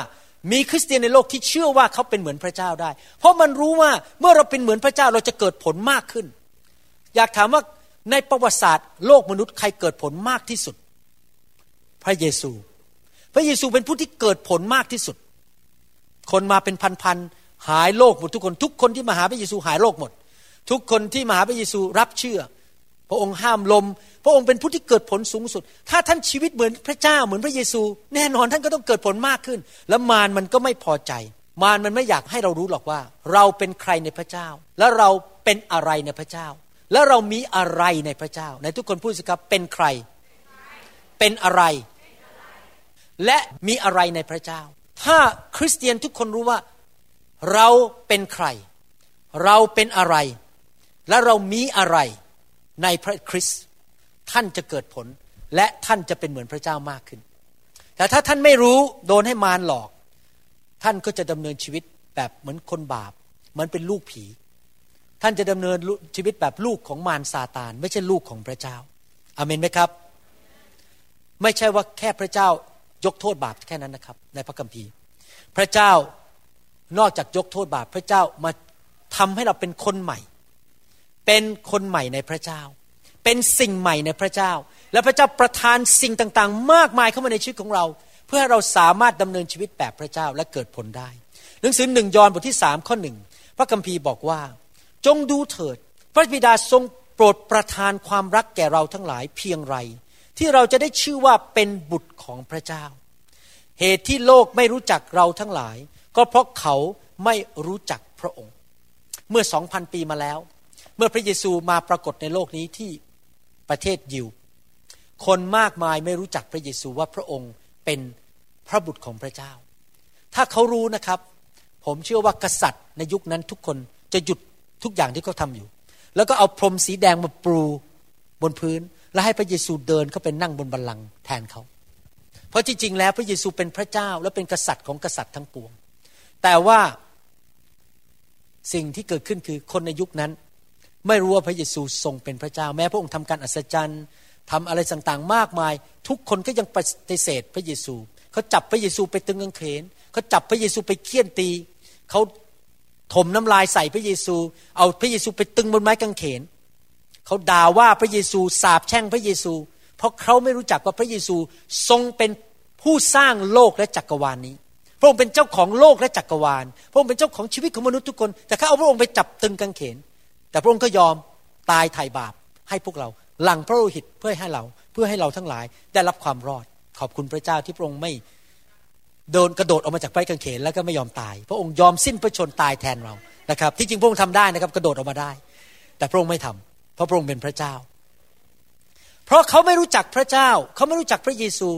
Speaker 1: มีคริสเตียนในโลกที่เชื่อว่าเขาเป็นเหมือนพระเจ้าได้ เพราะมันรู้ว่าเมื่อเราเป็นเหมือนพระเจ้าเราจะเกิดผลมากขึ้น อยากถามว่าในประวัติศาสตร์ โลกมนุษย์ใครเกิดผลมากที่สุด พระเยซู พระเยซูเป็นผู้ที่เกิดผลมากที่สุด คนมาเป็นพันๆหายโรคหมดทุกคน ทุกคนที่มาหาพระเยซูหายโรคหมด ทุกคนที่มาหาพระเยซูรับเชื่อ พระองค์ห้ามลม พระองค์เป็นผู้ที่เกิดผลสูงสุด ถ้าท่านชีวิตเหมือนพระเจ้าเหมือนพระเยซู แน่นอนท่านก็ต้องเกิดผลมากขึ้น แล้วมารมันก็ไม่พอใจ มารมันไม่อยากให้เรารู้หรอกว่า เราเป็นใครในพระเจ้า และเราเป็นอะไรในพระเจ้า และเรามีอะไรในพระเจ้าในทุกคนพูดสิครับเป็นใคร เป็นอะไร และมีอะไรในพระเจ้า ถ้าคริสเตียนทุกคนรู้ว่า เราเป็นใคร เราเป็นอะไร และเรามีอะไร ในพระคริสต์ท่านจะเกิดผลและท่านจะเป็นเหมือนพระเจ้ามากขึ้น แต่ถ้าท่านไม่รู้โดนให้มารหลอก ท่านก็จะดำเนินชีวิตแบบเหมือนคนบาป เหมือนเป็นลูกผี ท่านจะดำเนินชีวิตแบบลูกของมารซาตาน ไม่ใช่ลูกของพระเจ้าอาเมนไหมครับ ไม่ใช่ว่าแค่พระเจ้ายกโทษบาปแค่นั้นนะครับ ในพระคัมภีร์ พระเจ้านอกจากยกโทษบาป พระเจ้ามาทำให้เราเป็นคนใหม่ เป็นคนใหม่ในพระเจ้า เป็นสิ่งใหม่ในพระเจ้า และพระเจ้าประทานสิ่งต่างๆ มากมายเข้ามาในชีวิตของเรา เพื่อให้เราสามารถดำเนินชีวิตแบบพระเจ้าและเกิดผลได้ หนังสือหนึ่งยอห์นบทที่สามข้อหนึ่งพระคัมภีร์บอกว่า จงดูเถิด พระบิดาทรงโปรดประทานความรักแก่เราทั้งหลายเพียงไร ที่เราจะได้ชื่อว่าเป็นบุตรของพระเจ้า เหตุที่โลกไม่รู้จักเราทั้งหลาย ก็เพราะเขาไม่รู้จักพระองค์ เมื่อสองพันปีมาแล้ว มื่อพระเยซูมาปรากฏในโลกนี้ที่ประเทศยิว คนมากมายไม่รู้จักพระเยซูว่าพระองค์เป็นพระบุตรของพระเจ้า ถ้าเขารู้นะครับ ผมเชื่อว่ากษัตริย์ในยุคนั้นทุกคนจะหยุดทุกอย่างที่เขาทาอยู่ แล้วก็เอาพรมสีแดงมาปรูบนพื้น และให้พระเยซูเดินเข้าไปนั่งบนบัลลังก์แทนเขา เพราะจริงๆแล้วพระเยซูเป็นพระเจ้าและเป็นกษัตริย์ของกษัตริย์ทั้งปวง แต่ว่าสิ่งที่เกิดขึ้นคือคนในยุคนั้น ไม่รู้ว่าพระเยซูทรงเป็นพระเจ้า แม้พระองค์ทำการอัศจรรย์ทำอะไรต่างๆ มากมาย ทุกคนก็ยังปฏิเสธพระเยซูเขาจับพระเยซูไปตึงกางเขนเขาจับพระเยซูไปเคี่ยนตีเขาถมน้ำลายใส่พระเยซู เอาพระเยซูไปตึงบนไม้กางเขนเขาด่าว่าพระเยซูสาบแช่งพระเยซู เพราะเขาไม่รู้จักว่าพระเยซูทรงเป็นผู้สร้างโลกและจักรวาลนนี้ พระองค์เป็นเจ้าของโลกและจักรวาล พระองค์เป็นเจ้าของชีวิตของมนุษย์ทุกคน แต่เขาเอาพระองค์ไปจับตึงกางเขน แต่พระองค์ก็ยอมตายไถ่บาปให้พวกเรา หลังพระโลหิตเพื่อให้เราเพื่อให้เราทั้งหลายได้รับความรอด ขอบคุณพระเจ้าที่พระองค์ไม่โดนกระโดดออกมาจากไม้กางเขนแล้วก็ไม่ยอมตาย พระองค์ยอมสิ้นพระชนตายแทนเรานะครับ ที่จริงพระองค์ทำได้นะครับกระโดดออกมาได้ แต่พระองค์ไม่ทำเพราะพระองค์เป็นพระเจ้า เพราะเขาไม่รู้จักพระเจ้า เขาไม่รู้จักพระเยซู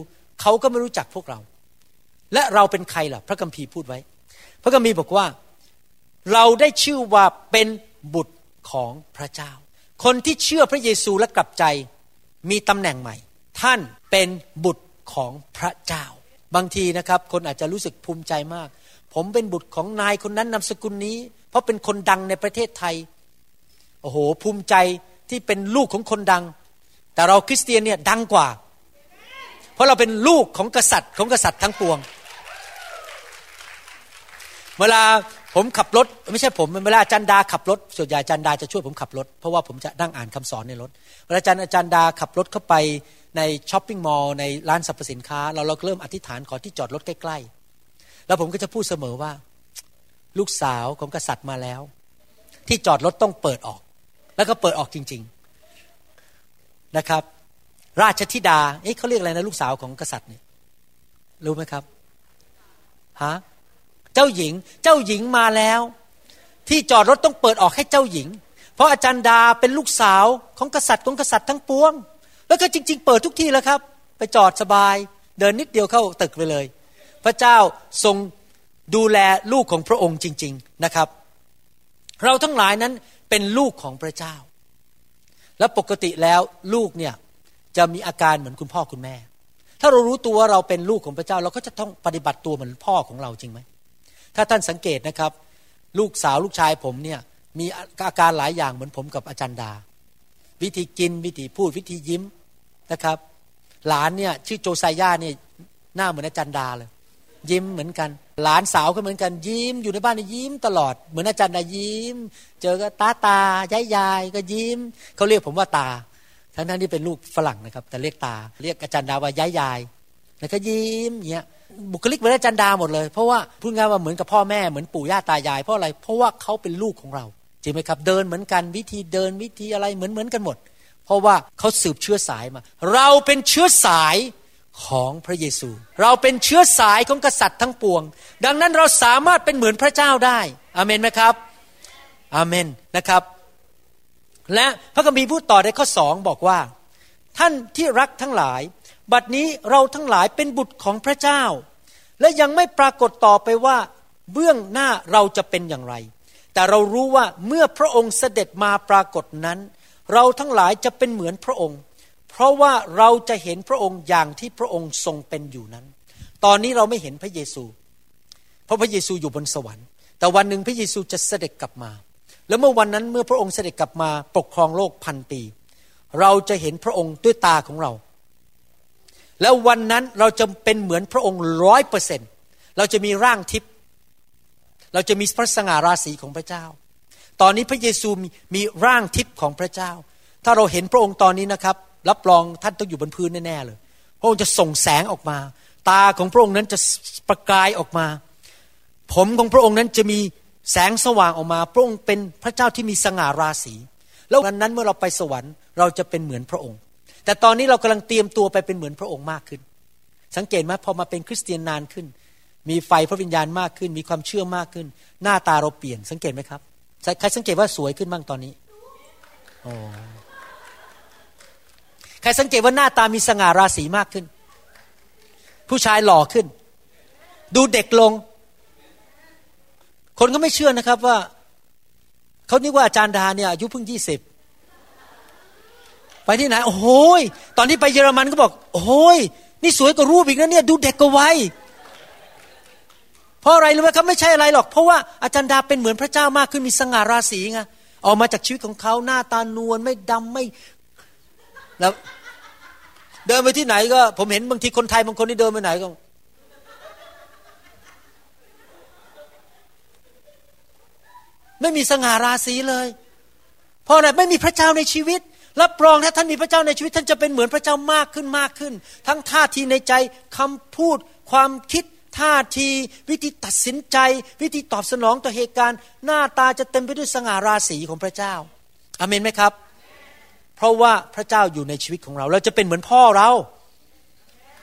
Speaker 1: เขาก็ไม่รู้จักพวกเรา และเราเป็นใครล่ะ พระคัมภีร์พูดไว้ พระคัมภีร์บอกว่า เราได้ชื่อว่าเป็นบุตร ของพระเจ้า คนที่เชื่อพระเยซูและกลับใจมีตำแหน่งใหม่ ท่านเป็นบุตรของพระเจ้า บางทีนะครับ คนอาจจะรู้สึกภูมิใจมาก ผมเป็นบุตรของนายคนนั้นนามสกุลนี้ เพราะเป็นคนดังในประเทศไทย โอ้โห ภูมิใจที่เป็นลูกของคนดัง แต่เราคริสเตียนเนี่ยดังกว่า เพราะเราเป็นลูกของกษัตริย์ของกษัตริย์ทั้งปวง เวลา ผมขับรถไม่ใช่ผมเวลาอาจารย์ดาขับรถส่วนใหญ่อาจารย์ดาจะช่วยผมขับรถ เพราะว่าผมจะนั่งอ่านคำสอนในรถเวลาอาจารย์อาจารย์ดาขับรถเข้าไปในช้อปปิ้งมอลล์ในร้านสรรพสินค้า เราเราเริ่มอธิษฐานขอที่จอดรถใกล้ๆ แล้วผมก็จะพูดเสมอว่า ลูกสาวของกษัตริย์มาแล้ว ที่จอดรถต้องเปิดออก แล้วก็เปิดออกจริง ๆนะครับ ราชธิดาเอ๊ะเขาเรียกอะไรนะลูกสาวของกษัตริย์เนี่ยรู้ไหมครับฮะ เจ้าหญิงเจ้าหญิงมาแล้ว ที่จอดรถต้องเปิดออกให้เจ้าหญิง เพราะอาจารย์ดาเป็นลูกสาวของกษัตริย์ของกษัตริย์ทั้งปวง แล้วก็จริง ๆ เปิดทุกที่แล้วครับ ไปจอดสบาย เดินนิดเดียวเข้าตึกไปเลย พระเจ้าทรงดูแลลูกของพระองค์จริง ๆนะครับ เราทั้งหลายนั้นเป็นลูกของพระเจ้า และปกติแล้วลูกเนี่ยจะมีอาการเหมือนคุณพ่อคุณแม่ ถ้าเรารู้ตัวว่าเราเป็นลูกของพระเจ้า เราก็จะต้องปฏิบัติตัวเหมือนพ่อของเราจริงไหม ถ้าท่านสังเกตนะครับ ลูกสาวลูกชายผมเนี่ยมีอาการหลายอย่างเหมือนผมกับอาจารย์ดา วิธีกินวิธีพูดวิธียิ้มนะครับ หลานเนี่ยชื่อโจไซย่าเนี่ยหน้าเหมือนอาจารย์ดาเลย ยิ้มเหมือนกัน หลานสาวก็เหมือนกัน ยิ้มอยู่ในบ้านยิ้มตลอดเหมือนอาจารย์ดายิ้ม เจอก็ตาตายายยายก็ยิ้มเขาเรียกผมว่าตาทั้งทั้งที่เป็นลูกฝรั่งนะครับ แต่เรียกตา เรียกอาจารย์ดาว่ายายยายแล้วก็ยิ้มเงี้ย บุคลิกเหมือนอาจารย์ดาหมดเลย เพราะว่าพูดง่ายว่าเหมือนกับพ่อแม่เหมือนปู่ย่าตายายเพราะอะไร เพราะว่าเขาเป็นลูกของเราจริงไหมครับ เดินเหมือนกันวิธีเดินวิธีอะไรเหมือนเหมือนกันหมด เพราะว่าเขาสืบเชื้อสายมา เราเป็นเชื้อสายของพระเยซู เราเป็นเชื้อสายของกษัตริย์ทั้งปวง ดังนั้นเราสามารถเป็นเหมือนพระเจ้าได้อาเมนไหมครับอาเมนนะครับ และพระคัมภีร์พูดต่อในข้อสองบอกว่า ท่านที่รักทั้งหลาย บัดนี้เราทั้งหลายเป็นบุตรของพระเจ้า และยังไม่ปรากฏต่อไปว่า เบื้องหน้าเราจะเป็นอย่างไร แต่เรารู้ว่าเมื่อพระองค์เสด็จมาปรากฏนั้น เราทั้งหลายจะเป็นเหมือนพระองค์ เพราะว่าเราจะเห็นพระองค์อย่างที่พระองค์ทรงเป็นอยู่นั้น ตอนนี้เราไม่เห็นพระเยซู เพราะพระเยซูอยู่บนสวรรค์ แต่วันหนึ่งพระเยซูจะเสด็จกลับมา แล้วเมื่อวันนั้นเมื่อพระองค์เสด็จกลับมาปกครองโลกพันปี เราจะเห็นพระองค์ด้วยตาของเรา แล้ววันนั้นเราจะเป็นเหมือนพระองค์ร้อยเปอร์เซ็นเราจะมีร่างทิพย์เราจะมีพระสง่าราศีของพระเจ้า ตอนนี้พระเยซูมีมีร่างทิพย์ของพระเจ้า ถ้าเราเห็นพระองค์ตอนนี้นะครับ รับรองท่านต้องอยู่บนพื้นแน่ๆเลย พระองค์จะส่งแสงออกมา ตาของพระองค์นั้นจะประกายออกมา ผมของพระองค์นั้นจะมีแสงสว่างออกมา พระองค์เป็นพระเจ้าที่มีสง่าราศีแล้ววันนั้นเมื่อเราไปสวรรค์เราจะเป็นเหมือนพระองค์ แต่ตอนนี้เรากำลังเตรียมตัวไปเป็นเหมือนพระองค์มากขึ้น สังเกตไหมพอมาเป็นคริสเตียนนานขึ้น มีไฟพระวิญญาณมากขึ้น มีความเชื่อมากขึ้น หน้าตาเราเปลี่ยนสังเกตไหมครับใครสังเกตว่าสวยขึ้นบ้างตอนนี้โอ้ใครสังเกตว่าหน้าตามีสง่าราศีมากขึ้น ผู้ชายหล่อขึ้น ดูเด็กลง คนก็ไม่เชื่อนะครับว่าเขานึกว่าอาจารย์ดาเนี่ยอายุเพิ่งยี่สิบ ไปที่ไหน โอ้โหตอนที่ไปเยอรมันก็บอก โอ้โหนี่สวยกว่ารูปอีกนะเนี่ย ดูเด็กกว่าวัยเพราะอะไรรู้ไหมครับไม่ใช่อะไรหรอก เพราะว่าอาจารย์ดาเป็นเหมือนพระเจ้ามากขึ้นมีสง่าราศีไงออกมาจากชีวิตของเขาหน้าตานวลไม่ดำไม่แล้วเดินไปที่ไหนก็ ผมเห็นบางทีคนไทยบางคนที่เดินไปไหนก็ไม่มีสง่าราศีเลย เพราะอะไรไม่มีพระเจ้าในชีวิต รับรองถ้าท่านมีพระเจ้าในชีวิต ท่านจะเป็นเหมือนพระเจ้ามากขึ้นมากขึ้น ทั้งท่าทีในใจคำพูด ความคิดท่าที วิธีตัดสินใจ วิธีตอบสนองต่อเหตุการณ์ หน้าตาจะเต็มไปด้วยสง่าราศีของพระเจ้าอาเมนไหมครับ เพราะว่าพระเจ้าอยู่ในชีวิตของเรา เราจะเป็นเหมือนพ่อเรา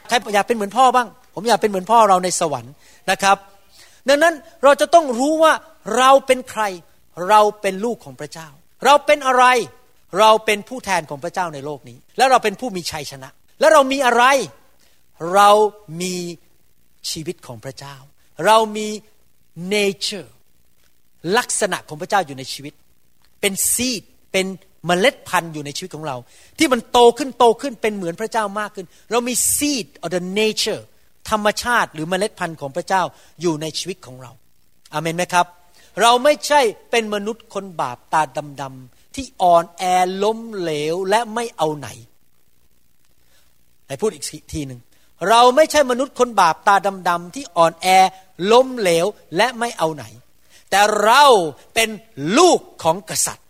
Speaker 1: ใครอยากเป็นเหมือนพ่อบ้าง ผมอยากเป็นเหมือนพ่อเราในสวรรค์นะครับ ดังนั้นเราจะต้องรู้ว่าเราเป็นใคร เราเป็นลูกของพระเจ้า เราเป็นอะไร เราเป็นผู้แทนของพระเจ้าในโลกนี้ และเราเป็นผู้มีชัยชนะ และเรามีอะไร เรามีชีวิตของพระเจ้า เรามี nature ลักษณะของพระเจ้าอยู่ในชีวิต เป็นซีดเป็นเมล็ดพันธุ์อยู่ในชีวิตของเรา ที่มันโตขึ้นโตขึ้นเป็นเหมือนพระเจ้ามากขึ้น เรามี seed of the nature ธรรมชาติหรือเมล็ดพันธุ์ของพระเจ้าอยู่ในชีวิตของเราอาเมนไหมครับ เราไม่ใช่เป็นมนุษย์คนบาปตาดำๆ ที่อ่อนแอล้มเหลวและไม่เอาไหนให้พูดอีกทีหนึ่งเราไม่ใช่มนุษย์คนบาปตาดำๆที่อ่อนแอล้มเหลวและไม่เอาไหน แต่เราเป็นลูกของกษัตริย์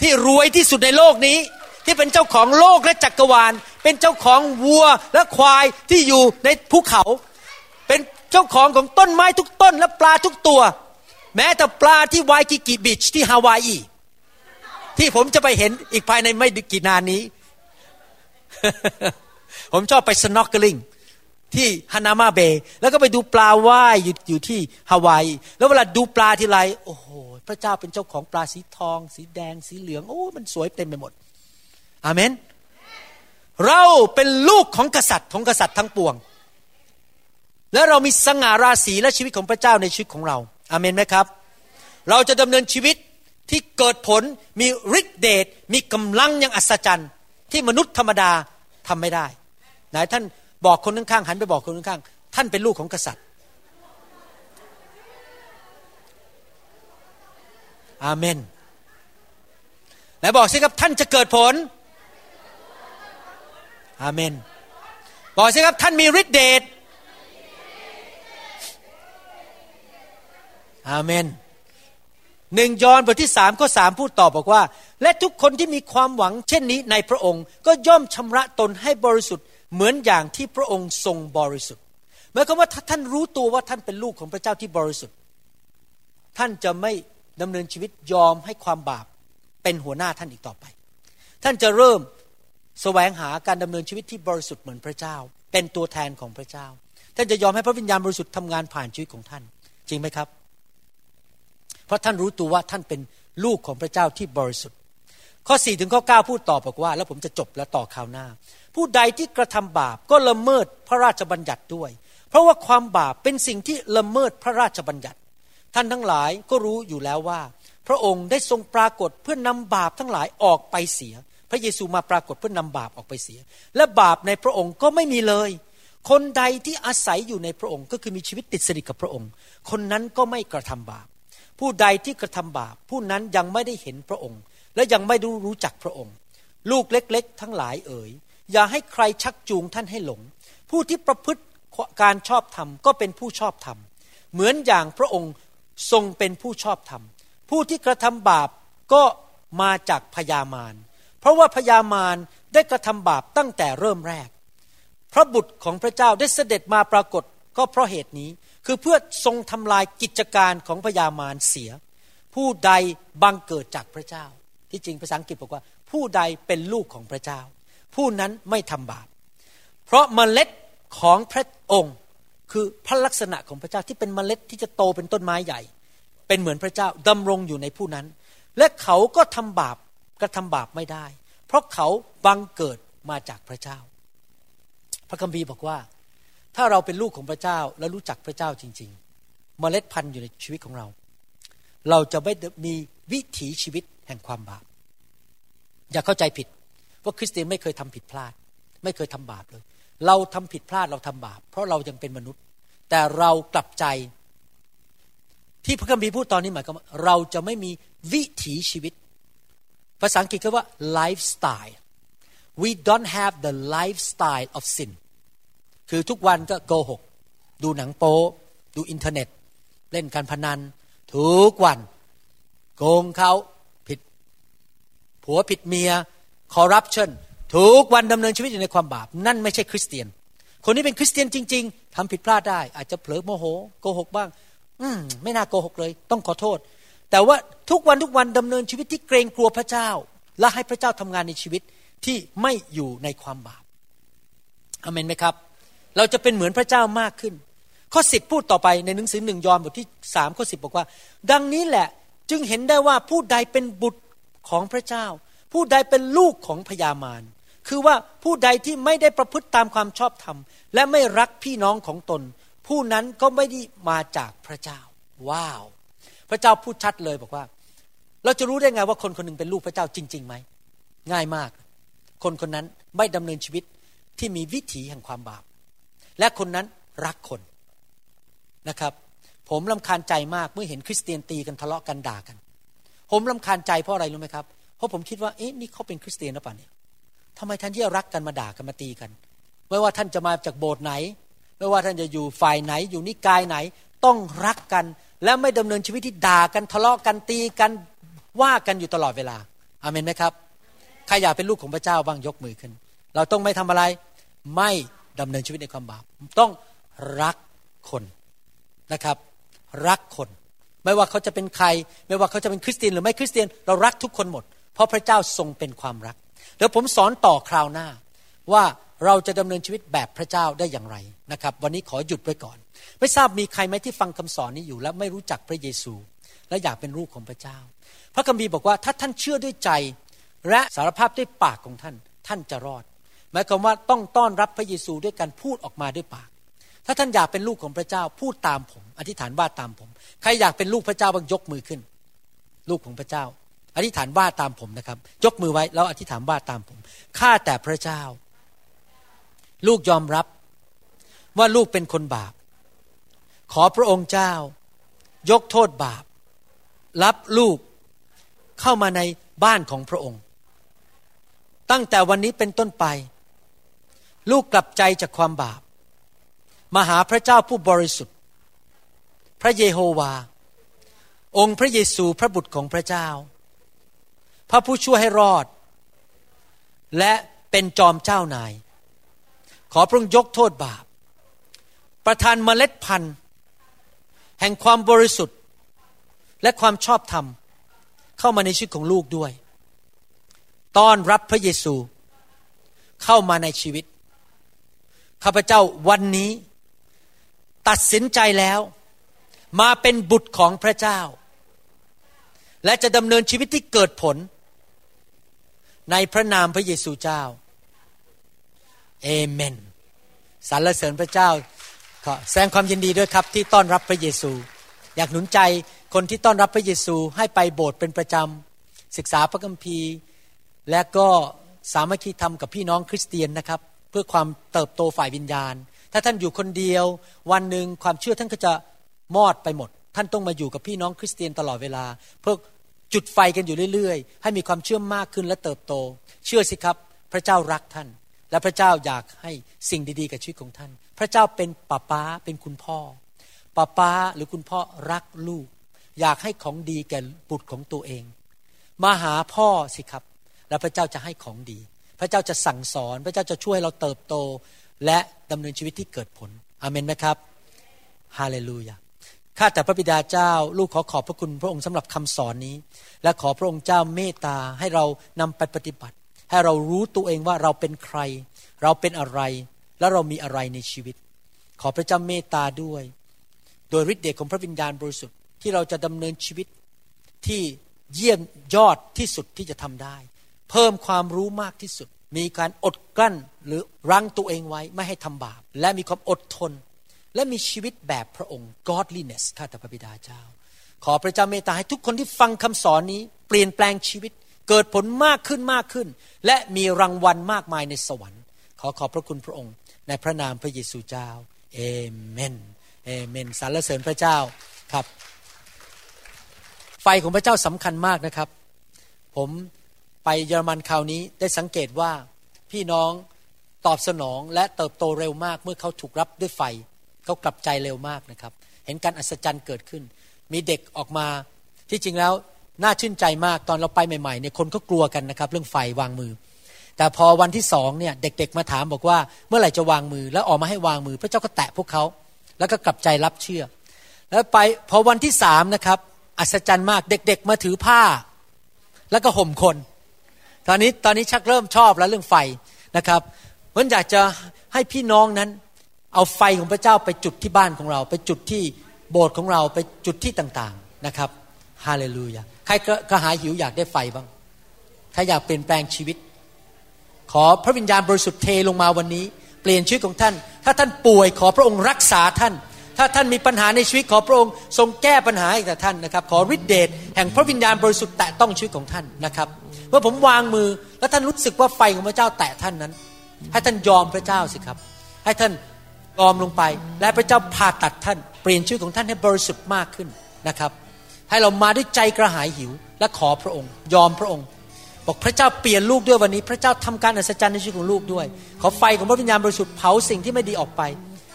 Speaker 1: ที่รวยที่สุดในโลกนี้ ที่เป็นเจ้าของโลกและจักรวาล เป็นเจ้าของวัวและควายที่อยู่ในภูเขา เป็นเจ้าของของต้นไม้ทุกต้นและปลาทุกตัว แม้แต่ปลาที่วายกิกิบิชที่ฮาวายอี ที่ผมจะไปเห็นอีกภายในไม่กี่นานนี้ ผมชอบไปสโนว์กลิงที่ฮานามาเบย์แล้วก็ไปดูปลาว่ายอยู่อยู่ที่ฮาวายแล้วเวลาดูปลาทีไรโอ้โหพระเจ้าเป็นเจ้าของปลาสีทอง สีแดงสีเหลืองโอ้มันสวยเต็มไปหมดอาเมนเราเป็นลูกของกษัตริย์ของกษัตริย์ทั้งปวง และเรามีสง่าราศีและชีวิตของพระเจ้าในชีวิตของเรา อาเมนไหมครับ เราจะดำเนินชีวิต ที่เกิดผลมีฤทธิเดชมีกำลังอย่างอัศจรรย์ ที่มนุษย์ธรรมดาทำไม่ได้ ไหนท่านบอกคนข้างๆหันไปบอกคนข้างๆท่านเป็นลูกของกษัตริย์ อาเมนไหนบอกสิครับท่านจะเกิดผล อาเมน บอกสิครับท่านมีฤทธิเดชอาเมน หนึ่งยอห์นบทที่สามข้อสามพูดตอบบอกว่า และทุกคนที่มีความหวังเช่นนี้ในพระองค์ ก็ย่อมชำระตนให้บริสุทธิ์เหมือนอย่างที่พระองค์ทรงบริสุทธิ์หมายความว่าถ้าท่านรู้ตัวว่าท่านเป็นลูกของพระเจ้าที่บริสุทธิ์ ท่านจะไม่ดำเนินชีวิตยอมให้ความบาปเป็นหัวหน้าท่านอีกต่อไป ท่านจะเริ่มแสวงหาการดำเนินชีวิตที่บริสุทธิ์เหมือนพระเจ้า เป็นตัวแทนของพระเจ้า ท่านจะยอมให้พระวิญญาณบริสุทธิ์ทำงานผ่านชีวิตของท่าน จริงไหมครับ เพราะท่านรู้ตัวว่าท่านเป็นลูกของพระเจ้าที่บริสุทธิ์ ข้อ4ถึงข้อ9พูดต่อบอกว่า แล้วผมจะจบแล้วต่อข่าวหน้า ผู้ใดที่กระทำบาปก็ละเมิดพระราชบัญญัติด้วย เพราะว่าความบาปเป็นสิ่งที่ละเมิดพระราชบัญญัติ ท่านทั้งหลายก็รู้อยู่แล้วว่า พระองค์ได้ทรงปรากฏเพื่อนำบาปทั้งหลายออกไปเสีย พระเยซูมาปรากฏเพื่อนำบาปออกไปเสีย และบาปในพระองค์ก็ไม่มีเลยคนใดที่อาศัยอยู่ในพระองค์ก็คือมีชีวิตติดสนิทกับพระองค์ คนนั้นก็ไม่กระทำบาป ผู้ใดที่กระทำบาป ผู้นั้นยังไม่ได้เห็นพระองค์ และยังไม่รู้รู้จักพระองค์ ลูกเล็ก ๆ ทั้งหลายเอ๋ย อย่าให้ใครชักจูงท่านให้หลง ผู้ที่ประพฤติการชอบธรรมก็เป็นผู้ชอบธรรม เหมือนอย่างพระองค์ทรงเป็นผู้ชอบธรรม ผู้ที่กระทำบาปก็มาจากพยามารเพราะว่าพยามารได้กระทำบาปตั้งแต่เริ่มแรก พระบุตรของพระเจ้าได้เสด็จมาปรากฏก็เพราะเหตุนี้ คือเพื่อทรงทำลายกิจการของพยามารเสีย ผู้ใดบังเกิดจากพระเจ้า ที่จริงภาษาอังกฤษบอกว่า ผู้ใดเป็นลูกของพระเจ้า ผู้นั้นไม่ทำบาปเพราะเมล็ดของพระองค์คือพระลักษณะของพระเจ้าที่เป็นเมล็ดที่จะโตเป็นต้นไม้ใหญ่ เป็นเหมือนพระเจ้าดำรงอยู่ในผู้นั้น และเขาก็ทำบาปกระทำบาปไม่ได้ เพราะเขาบังเกิดมาจากพระเจ้า พระคัมภีร์บอกว่า ถ้าเราเป็นลูกของพระเจ้าและรู้จักพระเจ้าจริง ๆ เมล็ดพันธุ์อยู่ในชีวิตของเรา เราจะไม่มีวิถีชีวิตแห่งความบาป อย่าเข้าใจผิดว่าคริสเตียนไม่เคยทำผิดพลาด ไม่เคยทำบาปเลย เราทำผิดพลาดเราทำบาป เพราะเรายังเป็นมนุษย์ แต่เรากลับใจ ที่พระคัมภีร์พูดตอนนี้หมายความว่าเราจะไม่มีวิถีชีวิต ภาษาอังกฤษก็ว่า lifestyle we don't have the lifestyle of sin คือทุกวันก็โกหก ดูหนังโป๊ดูอินเทอร์เน็ต เล่นการพนัน ทุกวัน โกงเขาผิด ผัวผิดเมียคอร์รัปชันทุกวันดำเนินชีวิตอยู่ในความบาป นั่นไม่ใช่คริสเตียน คนที่เป็นคริสเตียนจริง ๆทำผิดพลาดได้ อาจจะเผลอโมโห โกหกบ้าง อืมไม่น่าโกหกเลย ต้องขอโทษ แต่ว่าทุกวันทุกวันดำเนินชีวิตที่เกรงกลัวพระเจ้า และให้พระเจ้าทำงานในชีวิตที่ไม่อยู่ในความบาปอเมนไหมครับ เราจะเป็นเหมือนพระเจ้ามากขึ้น ข้อสิบพูดต่อไปในหนังสือหนึ่งยอห์นบทที่สามข้อสิบบอกว่า ดังนี้แหละจึงเห็นได้ว่าผู้ใดเป็นบุตรของพระเจ้า ผู้ใดเป็นลูกของพญามารคือว่าผู้ใดที่ไม่ได้ประพฤติตามความชอบธรรม และไม่รักพี่น้องของตน ผู้นั้นก็ไม่ได้มาจากพระเจ้า ว้าว พระเจ้าพูดชัดเลยบอกว่า เราจะรู้ได้ไงว่าคนคนหนึ่งเป็นลูกพระเจ้าจริงๆไหมง่ายมาก คนคนนั้นไม่ดำเนินชีวิตที่มีวิถีแห่งความบาป และคนนั้นรักคนนะครับ ผมลำคาญใจมากเมื่อเห็นคริสเตียนตีกันทะเลาะกันด่ากัน ผมลำคาญใจเพราะอะไรรู้ไหมครับเพราะผมคิดว่าเอ๊ะนี่เขาเป็นคริสเตียนหรือเปล่าเนี่ยทำไมท่านที่รักกันมาด่ากันมาตีกัน ไม่ว่าท่านจะมาจากโบสถ์ไหน ไม่ว่าท่านจะอยู่ฝ่ายไหน อยู่นิกายไหน ต้องรักกัน และไม่ดำเนินชีวิตที่ด่ากันทะเลาะกันตีกันว่ากันอยู่ตลอดเวลาอาเมนไหมครับใครอยากเป็นลูกของพระเจ้าบ้างยกมือขึ้น เราต้องไม่ทำอะไร ไม่ ดำเนินชีวิตในความบาป ต้องรักคนนะครับ รักคน ไม่ว่าเขาจะเป็นใคร ไม่ว่าเขาจะเป็นคริสเตียนหรือไม่คริสเตียนเรารักทุกคนหมด เพราะพระเจ้าทรงเป็นความรักเดี๋ยวผมสอนต่อคราวหน้า ว่าเราจะดำเนินชีวิตแบบพระเจ้าได้อย่างไรนะครับ วันนี้ขอหยุดไว้ก่อน ไม่ทราบมีใครไหมที่ฟังคำสอนนี้อยู่ และไม่รู้จักพระเยซู และอยากเป็นลูกของพระเจ้า พระคัมภีร์บอกว่าถ้าท่านเชื่อด้วยใจ และสารภาพด้วยปากของท่าน ท่านจะรอด หมายความว่าต้องต้อนรับพระเยซูด้วยการพูดออกมาด้วยปาก ถ้าท่านอยากเป็นลูกของพระเจ้าพูดตามผม อธิษฐานว่าตามผม ใครอยากเป็นลูกพระเจ้าบ้างยกมือขึ้น ลูกของพระเจ้า อธิษฐานว่าตามผมนะครับ ยกมือไว้แล้วอธิษฐานว่าตามผมข้าแต่พระเจ้า ลูกยอมรับว่าลูกเป็นคนบาป ขอพระองค์เจ้า ยกโทษบาป รับลูกเข้ามาในบ้านของพระองค์ ตั้งแต่วันนี้เป็นต้นไป ลูกกลับใจจากความบาป มาหาพระเจ้าผู้บริสุทธิ์ พระเยโฮวา องค์พระเยซูพระบุตรของพระเจ้า พระผู้ช่วยให้รอด และเป็นจอมเจ้านาย ขอพระองค์ยกโทษบาป ประทานเมล็ดพันธุ์ แห่งความบริสุทธิ์ และความชอบธรรม เข้ามาในชีวิตของลูกด้วย ต้อนรับพระเยซูเข้ามาในชีวิต ข้าพเจ้าวันนี้ ตัดสินใจแล้ว มาเป็นบุตรของพระเจ้า และจะดำเนินชีวิตที่เกิดผล ในพระนามพระเยซูเจ้าเอเมนสรรเสริญพระเจ้าขอแสดงความยินดีด้วยครับที่ต้อนรับพระเยซู อยากหนุนใจคนที่ต้อนรับพระเยซูให้ไปโบสถ์เป็นประจำศึกษาพระคัมภีร์ และก็สามัคคีธรรมกับพี่น้องคริสเตียนนะครับ เพื่อความเติบโตฝ่ายวิญญาณ ถ้าท่านอยู่คนเดียว วันหนึ่งความเชื่อท่านก็จะมอดไปหมด ท่านต้องมาอยู่กับพี่น้องคริสเตียนตลอดเวลา เพื่อจุดไฟกันอยู่เรื่อยๆ ให้มีความเชื่อมากขึ้นและเติบโต เชื่อสิครับ พระเจ้ารักท่าน และพระเจ้าอยากให้สิ่งดีๆ กับชีวิตของท่าน พระเจ้าเป็นป้าป้าเป็นคุณพ่อป้าป้าหรือคุณพ่อรักลูก อยากให้ของดีแก่บุตรของตัวเอง มาหาพ่อสิครับ แล้วพระเจ้าจะให้ของดี พระเจ้าจะสั่งสอน พระเจ้าจะช่วยเราเติบโต และดำเนินชีวิตที่เกิดผลอเมนไหมครับฮาเลลูยาข้าแต่พระบิดาเจ้า ลูกขอขอบพระคุณพระองค์สำหรับคำสอนนี้ และขอพระองค์เจ้าเมตตาให้เรานำไปปฏิบัติ ให้เรารู้ตัวเองว่าเราเป็นใคร เราเป็นอะไรและเรามีอะไรในชีวิต ขอพระเจ้าเมตตาด้วย โดยฤทธิ์เดชของพระวิญญาณบริสุทธิ์ที่เราจะดำเนินชีวิตที่เยี่ยมยอดที่สุดที่จะทำได้ เพิ่มความรู้มากที่สุด มีการอดกลั้นหรือรั้งตัวเองไว้ไม่ให้ทำบาป และมีความอดทน และมีชีวิตแบบพระองค์ godliness ข้าแต่พระบิดาเจ้า ขอพระเจ้าเมตตาให้ทุกคนที่ฟังคำสอนนี้ เปลี่ยนแปลงชีวิตเกิดผลมากขึ้นมากขึ้น และมีรางวัลมากมายในสวรรค์ ขอขอบพระคุณพระองค์ ในพระนามพระเยซูเจ้าเอเมนเอเมนสรรเสริญพระเจ้าครับ ไฟของพระเจ้าสำคัญมากนะครับ ผม ไปเยอรมันคราวนี้ได้สังเกตว่าพี่น้องตอบสนองและเติบโตเร็วมาก เมื่อเขาถูกรับด้วยไฟเขากลับใจเร็วมากนะครับ เห็นการอัศจรรย์เกิดขึ้น มีเด็กออกมาที่จริงแล้ว
Speaker 2: น่าชื่นใจมากตอนเราไปใหม่ๆเนี่ยคนก็กลัวกันนะครับ เรื่องไฟวางมือ แต่พอวันที่สองเนี่ยเด็กๆมาถามบอกว่าเมื่อไหร่จะวางมือแล้วออกมาให้วางมือ พระเจ้าก็แตะพวกเขาแล้วก็กลับใจรับเชื่อ แล้วไปพอวันที่สามนะครับ อัศจรรย์มากเด็ก ๆ มาถือผ้า แล้วก็ห่มคน ตอนนี้ตอนนี้ชักเริ่มชอบแล้วเรื่องไฟนะครับเพราะอยากจะให้พี่น้องนั้น เอาไฟของพระเจ้าไปจุดที่บ้านของเรา ไปจุดที่โบสถ์ของเราไปจุดที่ต่างๆนะครับฮาเลลูยาใครกระหายหิวอยากได้ไฟบ้าง ถ้าอยากเปลี่ยนแปลงชีวิต ขอพระวิญญาณบริสุทธิ์เทลงมาวันนี้ เปลี่ยนชีวิตของท่าน ถ้าท่านป่วยขอพระองค์รักษาท่าน ถ้าท่านมีปัญหาในชีวิตขอพระองค์ทรงแก้ปัญหาให้กับท่านนะครับ ขอฤทธิเดชแห่งพระวิญญาณบริสุทธิ์แตะต้องชีวิตของท่านนะครับ เมื่อผมวางมือแล้วท่านรู้สึกว่าไฟของพระเจ้าแตะท่านนั้น ให้ท่านยอมพระเจ้าสิครับ ให้ท่านยอมลงไป และพระเจ้าผ่าตัดท่าน เปลี่ยนชีวิตของท่านให้บริสุทธิ์มากขึ้นนะครับ ให้เรามาด้วยใจกระหายหิว และขอพระองค์ ยอมพระองค์ บอกพระเจ้าเปลี่ยนลูกด้วยวันนี้ พระเจ้าทำการอัศจรรย์ในชีวิตของลูกด้วย ขอไฟของพระวิญญาณบริสุทธิ์เผาสิ่งที่ไม่ดีออกไป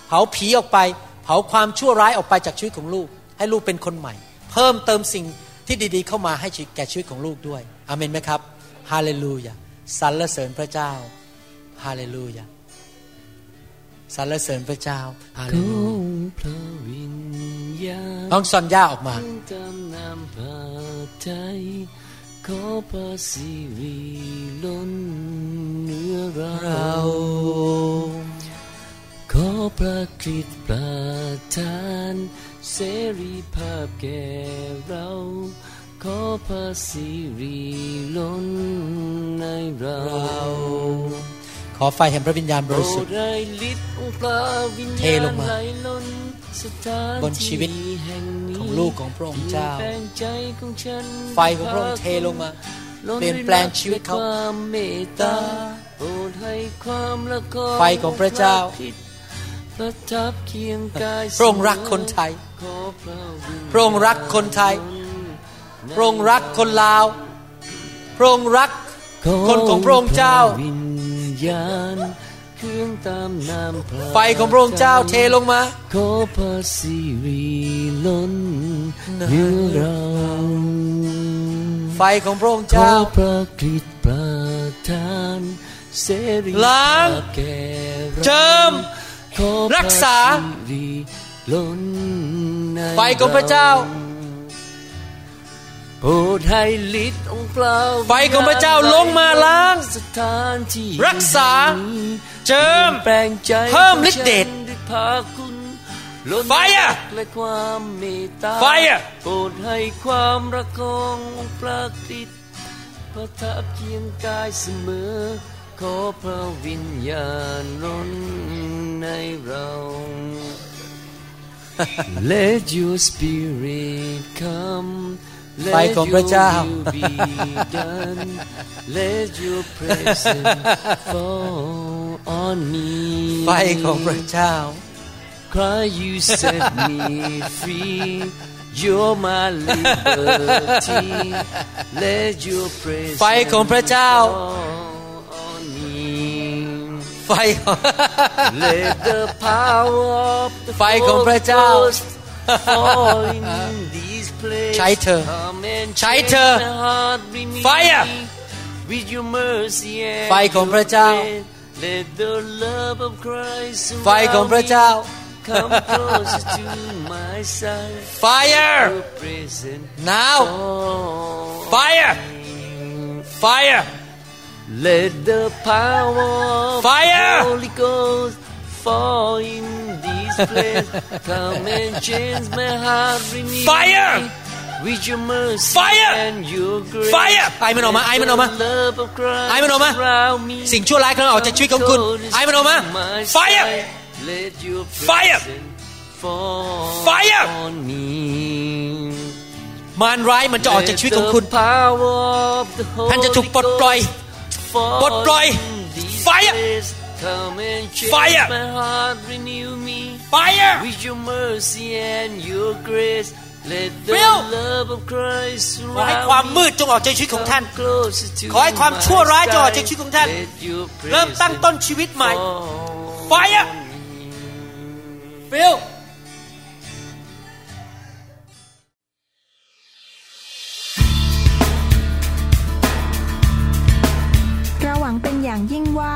Speaker 2: เผาผีออกไป เผาความชั่วร้ายออกไปจากชีวิตของลูก ให้ลูกเป็นคนใหม่ เพิ่มเติมสิ่งที่ดีๆ เข้ามาให้แก่ชีวิตของลูกด้วย อเมนไหมครับฮาเลลูยาสรรเสริญพระเจ้าฮาเลลูยาสรรเสริญพระเจ้าฮาเลลูยาน้องซอนย่าออกมาขอพระสิริล้นเหนือเราขอพระคริสต์ประทานเสรีภาพแก่เรา ขอพระสิริล้นในเรา ขอไฟแห่งพระวิญญาณบริสุทธิ์เทลงมาบนชีวิตของลูกของพระองค์เจ้า ไฟของพระองค์เทลงมา เปลี่ยนแปลงชีวิตเขาไฟของพระเจ้าพระองค์รักคนไทย พระองค์รักคนไทย พระองค์รักคนลาว พระองค์รักคนของพระองค์เจ้าไฟของพระองค์เจ้าเทลงมาขอพระสิริล้นเนื้อเราไฟของพระองค์เจ้าพระกฤษประทานเสรีล้างเจิมรักษาไฟของพระเจ้า ไฟของพระเจ้าลงมาล้าง รักษา เจิมแปลงใจเพิ่มฤทธิ์เดชไฟอะไฟอะโปรดให้ความรักขององค์พระคริสต์ประทับเคียงกายเสมอ ขอพระวิญญาณร้นในเรา Let your spirit come ไฟของพระเจ้า Let your presence fall on me ไฟของพระเจ้า Cry you set me free You're my liberty Let your presence ไฟของพระเจ้าไฟของ Let the power of the ไฟของพระเจ้า fall in these places ใช้เธอใช้เธอไฟอะ with your mercy and ไฟของพระเจ้า Let the love of Christ ไฟของพระเจ้า Come closer to my side Fire Now Fire Fire Let the power Fire of the Holy Ghost fall in this place. Come and change my heart, renew Fire! With your mercy Fire! and your grace. Fire! ไอมันออกมาไอมันออกมาไอมันออกมาสิ่งชั่วร้ายกำลังออกจากชีวิตของคุณ ไอมันออกมา Fire! Fire! Fire! มารร้ายมันจะออกจากชีวิตของคุณท่านจะถูกปลดปล่อยปลดปล่อย Fire Come and change Fire! my heart, renew me. Fire! With your mercy and your grace. Let the love of Christ ขอให้ความมืดจงออกจากชีวิตของท่าน ขอให้ความชั่วร้ายจงออกจากชีวิตของท่าน เริ่มตั้งต้นชีวิตใหม่ Fire! Phil!
Speaker 3: เราหวังเป็น
Speaker 4: อย่างยิ่งว่า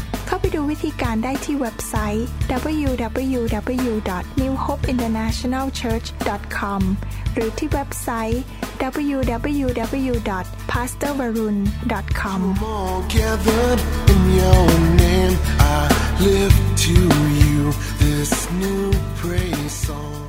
Speaker 4: เข้าไปดูวิธีการได้ที่เว็บไซต์ www.newhopeinternationalchurch.com หรือที่เว็บไซต์ www.pastorvarun.com
Speaker 5: lift to you this new praise song.